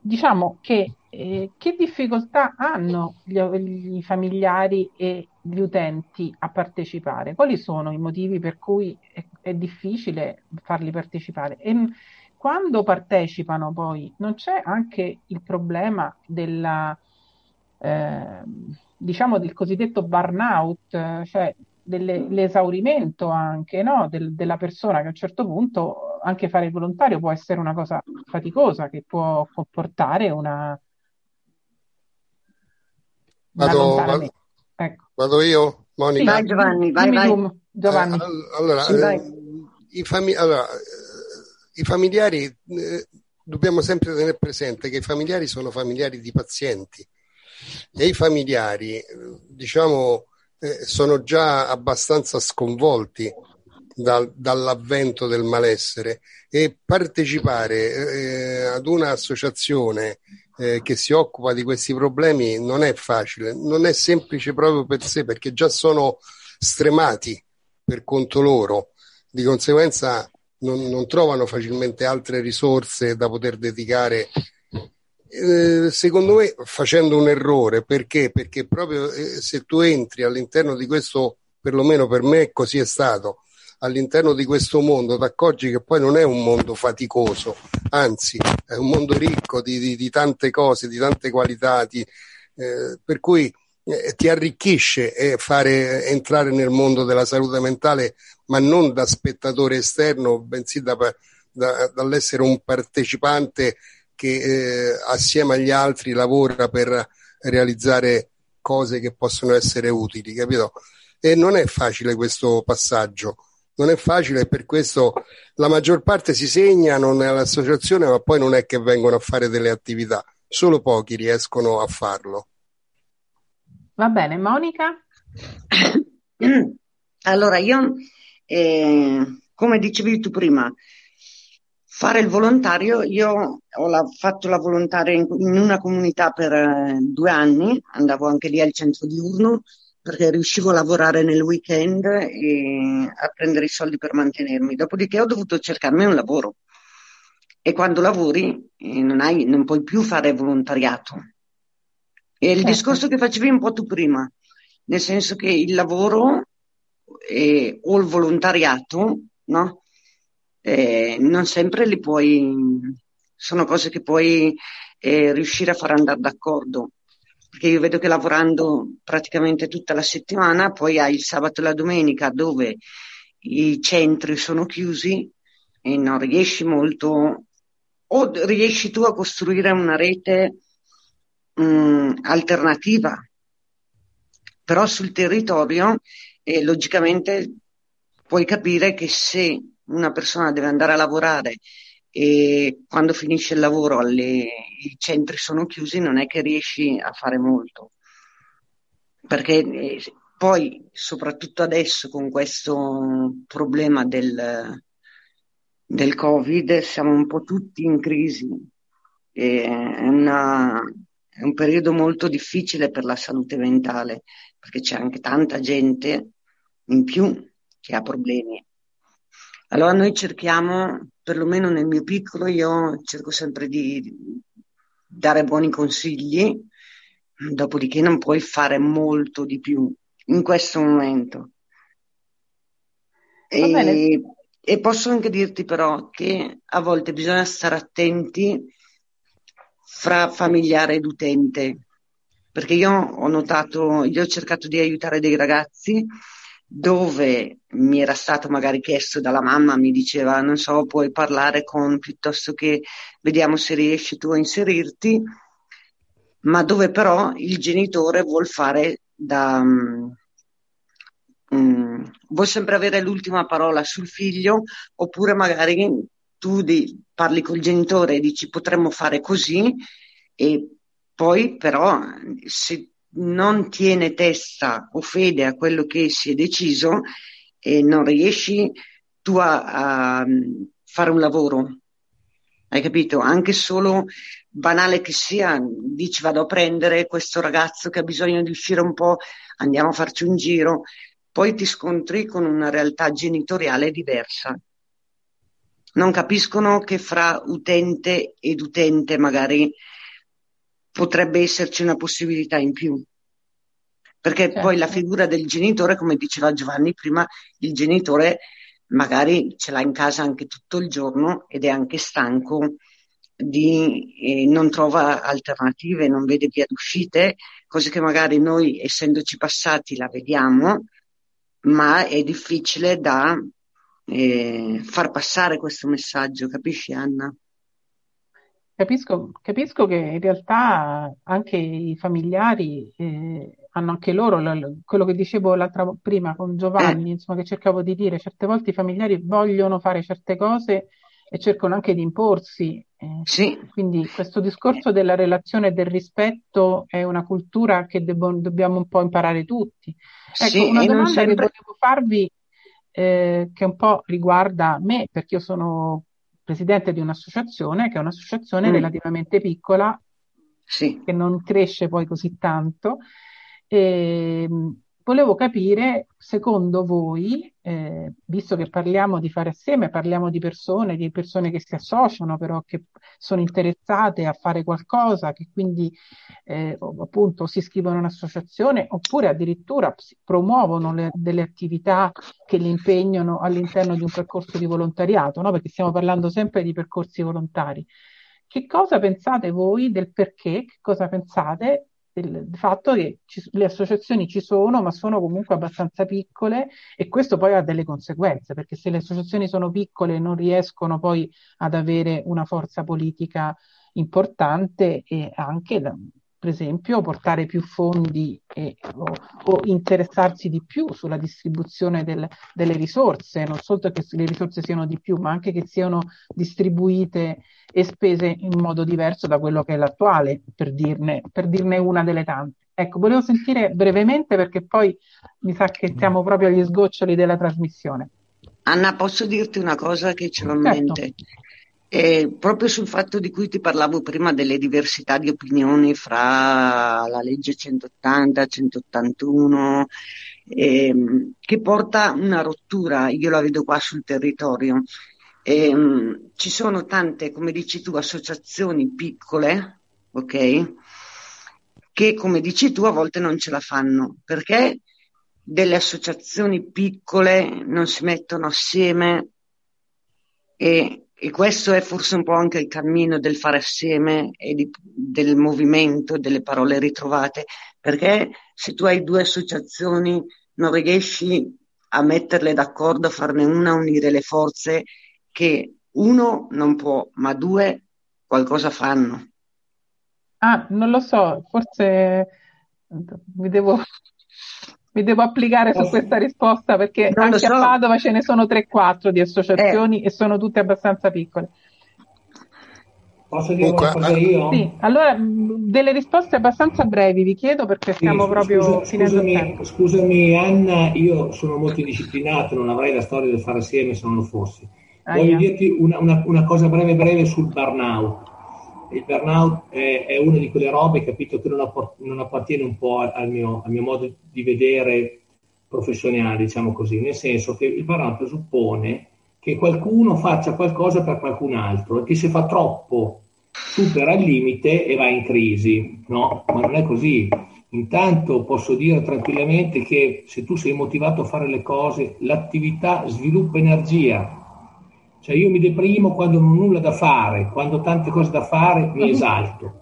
diciamo che, eh, che difficoltà hanno gli, gli, familiari e gli utenti a partecipare? Quali sono i motivi per cui è, è difficile farli partecipare? E quando partecipano poi non c'è anche il problema della... Eh, diciamo del cosiddetto burnout, cioè dell'esaurimento anche no? Del, della persona che a un certo punto anche fare il volontario può essere una cosa faticosa che può comportare una, vado, vado, ecco. vado, io Monica? Sì, vai Giovanni vai, vai. Tu, Giovanni. Eh, allora, sì, eh, i, fami- allora, i, familiari eh, dobbiamo sempre tenere presente che i familiari sono familiari di pazienti e i familiari, diciamo, eh, sono già abbastanza sconvolti dal, dall'avvento del malessere e partecipare eh, ad un'associazione eh, che si occupa di questi problemi non è facile, non è semplice proprio per sé perché già sono stremati per conto loro, di conseguenza non, non trovano facilmente altre risorse da poter dedicare. Eh, secondo me facendo un errore perché? Perché proprio eh, se tu entri all'interno di questo, perlomeno per me così è stato, all'interno di questo mondo ti accorgi che poi non è un mondo faticoso, anzi è un mondo ricco di, di, di tante cose, di tante qualità, di, eh, per cui eh, ti arricchisce eh, fare entrare nel mondo della salute mentale, ma non da spettatore esterno, bensì da, da, dall'essere un partecipante che eh, assieme agli altri lavora per realizzare cose che possono essere utili, capito? E non è facile questo passaggio non è facile e per questo la maggior parte si segnano nell'associazione ma poi non è che vengono a fare delle attività, solo pochi riescono a farlo. Va bene, Monica? Allora, io, eh, come dicevi tu prima, fare il volontario, io ho la, fatto la volontaria in, in una comunità per eh, due anni, andavo anche lì al centro diurno, perché riuscivo a lavorare nel weekend e a prendere i soldi per mantenermi. Dopodiché ho dovuto cercarmi un lavoro. E quando lavori eh, non, hai, non puoi più fare volontariato. E il certo. discorso che facevi un po' tu prima, nel senso che il lavoro eh, o il volontariato, no? Eh, non sempre li puoi, sono cose che puoi eh, riuscire a far andare d'accordo. Perché io vedo che lavorando praticamente tutta la settimana, poi hai il sabato e la domenica dove i centri sono chiusi e non riesci molto, o riesci tu a costruire una rete mh, mm, alternativa, però sul territorio eh, logicamente puoi capire che se una persona deve andare a lavorare e quando finisce il lavoro alle, i centri sono chiusi non è che riesci a fare molto. Perché eh, poi, soprattutto adesso con questo problema del, del Covid, siamo un po' tutti in crisi. È, una, è un periodo molto difficile per la salute mentale, perché c'è anche tanta gente in più che ha problemi. Allora noi cerchiamo perlomeno nel mio piccolo, io cerco sempre di dare buoni consigli, dopodiché non puoi fare molto di più in questo momento. E, e, posso anche dirti però che a volte bisogna stare attenti fra familiare ed utente, perché io ho notato, io ho cercato di aiutare dei ragazzi dove mi era stato magari chiesto dalla mamma, mi diceva, non so, puoi parlare con piuttosto che vediamo se riesci tu a inserirti, ma dove però il genitore vuol fare da... Um, vuoi sempre avere l'ultima parola sul figlio, oppure magari tu di, parli col genitore e dici potremmo fare così, e poi però se non tiene testa o fede a quello che si è deciso e non riesci tu a, a fare un lavoro. Hai capito? Anche solo banale che sia, dici vado a prendere questo ragazzo che ha bisogno di uscire un po', andiamo a farci un giro, poi ti scontri con una realtà genitoriale diversa. Non capiscono che fra utente ed utente magari potrebbe esserci una possibilità in più. Perché certo. poi la figura del genitore, come diceva Giovanni prima, il genitore magari ce l'ha in casa anche tutto il giorno ed è anche stanco di, eh, non trova alternative, non vede via d'uscite, cose che magari noi, essendoci passati, la vediamo, ma è difficile da eh, far passare questo messaggio, capisci Anna? Capisco, capisco che in realtà anche i familiari eh, hanno anche loro l- quello che dicevo l'altra prima con Giovanni, insomma, che cercavo di dire, certe volte i familiari vogliono fare certe cose e cercano anche di imporsi. Eh, sì. Quindi questo discorso della relazione e del rispetto è una cultura che debbo- dobbiamo un po' imparare tutti. Ecco, sì, una domanda sempre... che volevo farvi, eh, che un po' riguarda me, perché io sono presidente di un'associazione che è un'associazione mm. relativamente piccola, sì. che non cresce poi così tanto. E, ehm, volevo capire, secondo voi, eh, visto che parliamo di fare assieme, parliamo di persone, di persone che si associano, però che sono interessate a fare qualcosa, che quindi eh, appunto si iscrivono in un'associazione oppure addirittura promuovono le, delle attività che li impegnano all'interno di un percorso di volontariato, no? perché stiamo parlando sempre di percorsi volontari. Che cosa pensate voi del perché? Che cosa pensate del, fatto che ci, le associazioni ci sono, ma sono comunque abbastanza piccole e questo poi ha delle conseguenze, perché se le associazioni sono piccole non riescono poi ad avere una forza politica importante e anche per esempio, portare più fondi e, o, o, interessarsi di più sulla distribuzione del, delle risorse, non solo che le risorse siano di più, ma anche che siano distribuite e spese in modo diverso da quello che è l'attuale, per dirne, per dirne una delle tante. Ecco, volevo sentire brevemente perché poi mi sa che siamo proprio agli sgoccioli della trasmissione. Anna, posso dirti una cosa che ce l'ho in certo. mente? E proprio sul fatto di cui ti parlavo prima delle diversità di opinioni fra la legge 180 e 181, ehm, che porta una rottura, io la vedo qua sul territorio. Ehm, ci sono tante, come dici tu, associazioni piccole, ok? Che come dici tu a volte non ce la fanno perché delle associazioni piccole non si mettono assieme e e questo è forse un po' anche il cammino del fare assieme e di, del movimento, delle parole ritrovate, perché se tu hai due associazioni non riesci a metterle d'accordo, a farne una, unire le forze che uno non può, ma due qualcosa fanno. Ah, non lo so, forse mi devo mi devo applicare su questa risposta perché non anche so. a Padova ce ne sono 3-4 di associazioni eh. e sono tutte abbastanza piccole. Posso dire una cosa io? Sì, allora delle risposte abbastanza brevi vi chiedo perché stiamo sì, proprio scusa, finendo scusami, il tempo. Scusami Anna, io sono molto indisciplinato, non avrei la storia del fare assieme se non lo fossi. Voglio dirti una, una, una, cosa breve breve sul burnout il burnout è, è, una di quelle robe, capito, che non, apport- non appartiene un po' al mio, al mio, modo di vedere professionale, diciamo così, nel senso che il burnout presuppone che qualcuno faccia qualcosa per qualcun altro e che se fa troppo supera il limite e va in crisi, no? Ma non è così. Intanto posso dire tranquillamente che se tu sei motivato a fare le cose, l'attività sviluppa energia, cioè io mi deprimo quando non ho nulla da fare, quando ho tante cose da fare mi esalto.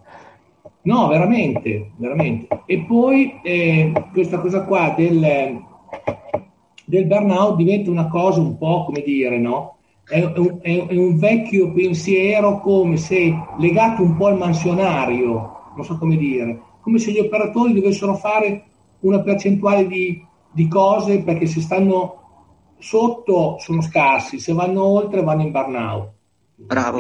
No, veramente, veramente. E poi eh, questa cosa qua del, del, burnout diventa una cosa un po' come dire, no? È, è, è, un vecchio pensiero come se legato un po' al mansionario, non so come dire, come se gli operatori dovessero fare una percentuale di, di cose perché se stanno sotto sono scarsi, se vanno oltre vanno in burnout. Bravo.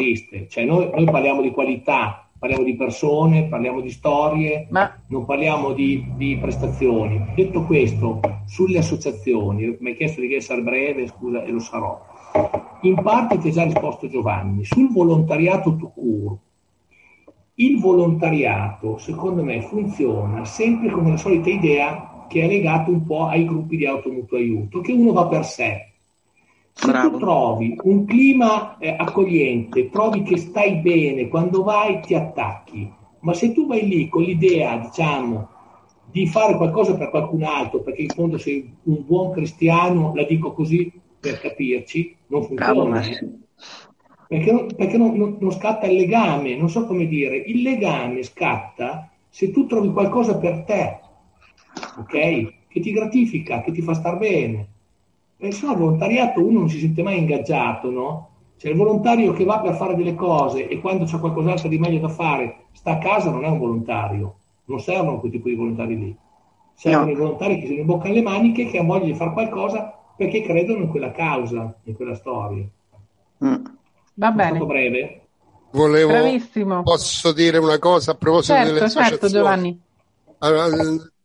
Cioè, noi, noi, parliamo di qualità, parliamo di persone, parliamo di storie, Ma... non parliamo di, di, prestazioni. Detto questo, sulle associazioni, mi hai chiesto di essere breve, scusa, e lo sarò. In parte ti ha già risposto Giovanni. Sul volontariato to cure, il volontariato, secondo me, funziona sempre come la solita idea che è legato un po' ai gruppi di automutuo aiuto, che uno va per sé. Se Bravo. tu trovi un clima eh, accogliente, trovi che stai bene, quando vai ti attacchi, ma se tu vai lì con l'idea, diciamo, di fare qualcosa per qualcun altro, perché in fondo sei un buon cristiano, la dico così per capirci, non funziona. Bravo. Perché, perché non, non, non scatta il legame, non so come dire, il legame scatta se tu trovi qualcosa per te, ok? Che ti gratifica, che ti fa star bene. E se no il volontariato uno non si sente mai ingaggiato, no? Cioè il volontario che va per fare delle cose e quando c'è qualcos'altro di meglio da fare sta a casa non è un volontario. Non servono quel tipo di volontari lì. Servono no. i volontari che si imboccano le maniche, che hanno voglia di fare qualcosa perché credono in quella causa, in quella storia. Mm. Va bene. È stato breve? Volevo, Bravissimo. Posso dire una cosa a proposito certo, delle associazioni? Certo, Giovanni. Allora,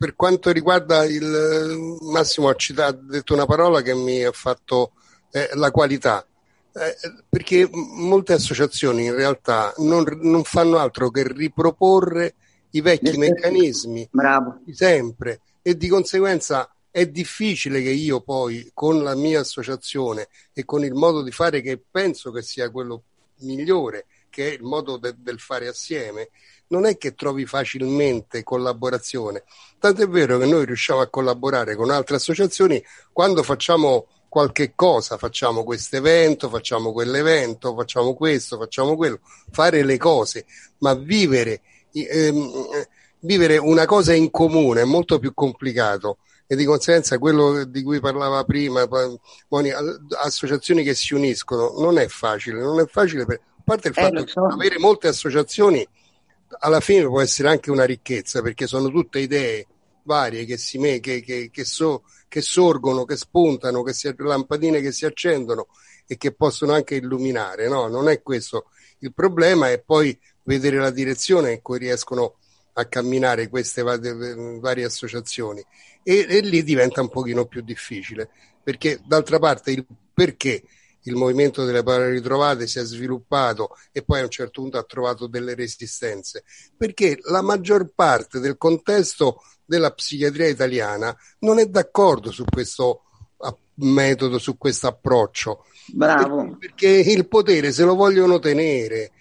per quanto riguarda il Massimo ha citato, ha detto una parola che mi ha fatto eh, la qualità. Eh, perché molte associazioni in realtà non, non, fanno altro che riproporre i vecchi meccanismi Bravo. di sempre e di conseguenza è difficile che io poi con la mia associazione e con il modo di fare che penso che sia quello migliore, che è il modo de- del fare assieme, non è che trovi facilmente collaborazione. Tanto è vero che noi riusciamo a collaborare con altre associazioni quando facciamo qualche cosa, facciamo questo evento, facciamo quell'evento, facciamo questo, facciamo quello, fare le cose, ma vivere, ehm, vivere una cosa in comune è molto più complicato e di conseguenza quello di cui parlava prima, associazioni che si uniscono, non è facile, non è facile per, a parte il eh, fatto so. che avere molte associazioni alla fine può essere anche una ricchezza perché sono tutte idee varie che, si me, che, che, che, so, che sorgono, che spuntano, che si, lampadine che si accendono e che possono anche illuminare. No, non è questo. Il problema è poi vedere la direzione in cui riescono a camminare queste varie associazioni e, e lì diventa un pochino più difficile perché d'altra parte il perché il movimento delle parole ritrovate si è sviluppato e poi a un certo punto ha trovato delle resistenze, perché la maggior parte del contesto della psichiatria italiana non è d'accordo su questo metodo, su questo approccio. Bravo. Perché il potere se lo vogliono tenere.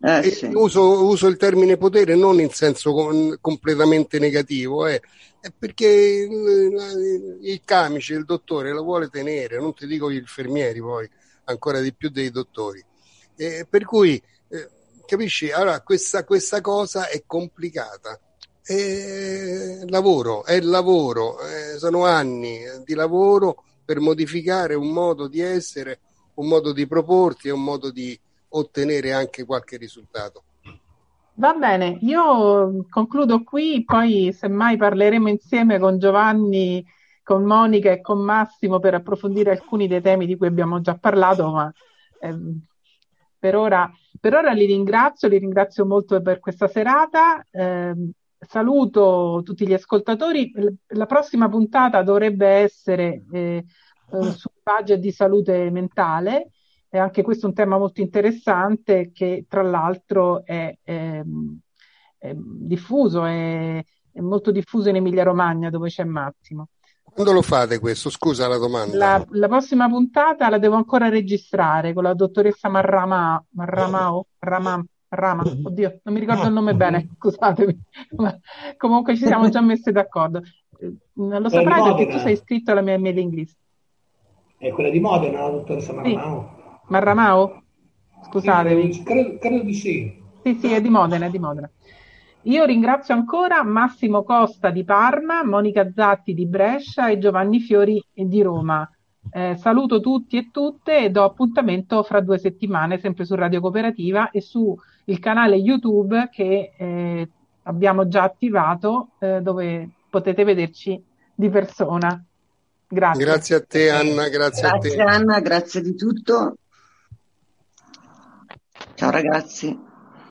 Eh, sì. uso, uso, il termine potere non in senso com- completamente negativo, eh, è perché il, il, camice, il dottore lo vuole tenere, non ti dico gli infermieri poi, ancora di più dei dottori. Eh, per cui, eh, capisci, allora questa, questa cosa è complicata è lavoro, è lavoro, eh, sono anni di lavoro per modificare un modo di essere, un modo di proporti e un modo di ottenere anche qualche risultato. Va bene, io concludo qui, poi semmai parleremo insieme con Giovanni, con Monica e con Massimo per approfondire alcuni dei temi di cui abbiamo già parlato, ma ehm, per, ora, per ora li ringrazio, li ringrazio molto per questa serata. Ehm, saluto tutti gli ascoltatori. La prossima puntata dovrebbe essere eh, eh, sul budget di salute mentale. E anche questo è un tema molto interessante che tra l'altro è, è, è diffuso, è, è, molto diffuso in Emilia Romagna dove c'è Massimo. Quando lo fate questo? Scusa la domanda. La, la prossima puntata la devo ancora registrare con la dottoressa Marrama, Marramao, Ramam, Rama, oddio, non mi ricordo il nome bene, scusatemi, ma comunque ci siamo già messi d'accordo. Non lo saprai perché tu sei iscritto alla mia mailing list. È quella di Modena, la dottoressa Marramao? Sì. Marramao? Scusatevi. Sì, credo, credo, di sì. Sì, sì, è di Modena, è di Modena. Io ringrazio ancora Massimo Costa di Parma, Monica Zatti di Brescia e Giovanni Fiori di Roma. Eh, saluto tutti e tutte e do appuntamento fra due settimane, sempre su Radio Cooperativa e sul canale YouTube che eh, abbiamo già attivato, eh, dove potete vederci di persona. Grazie. Grazie a te Anna, grazie, grazie a te. Anna, grazie di tutto. Ciao ragazzi.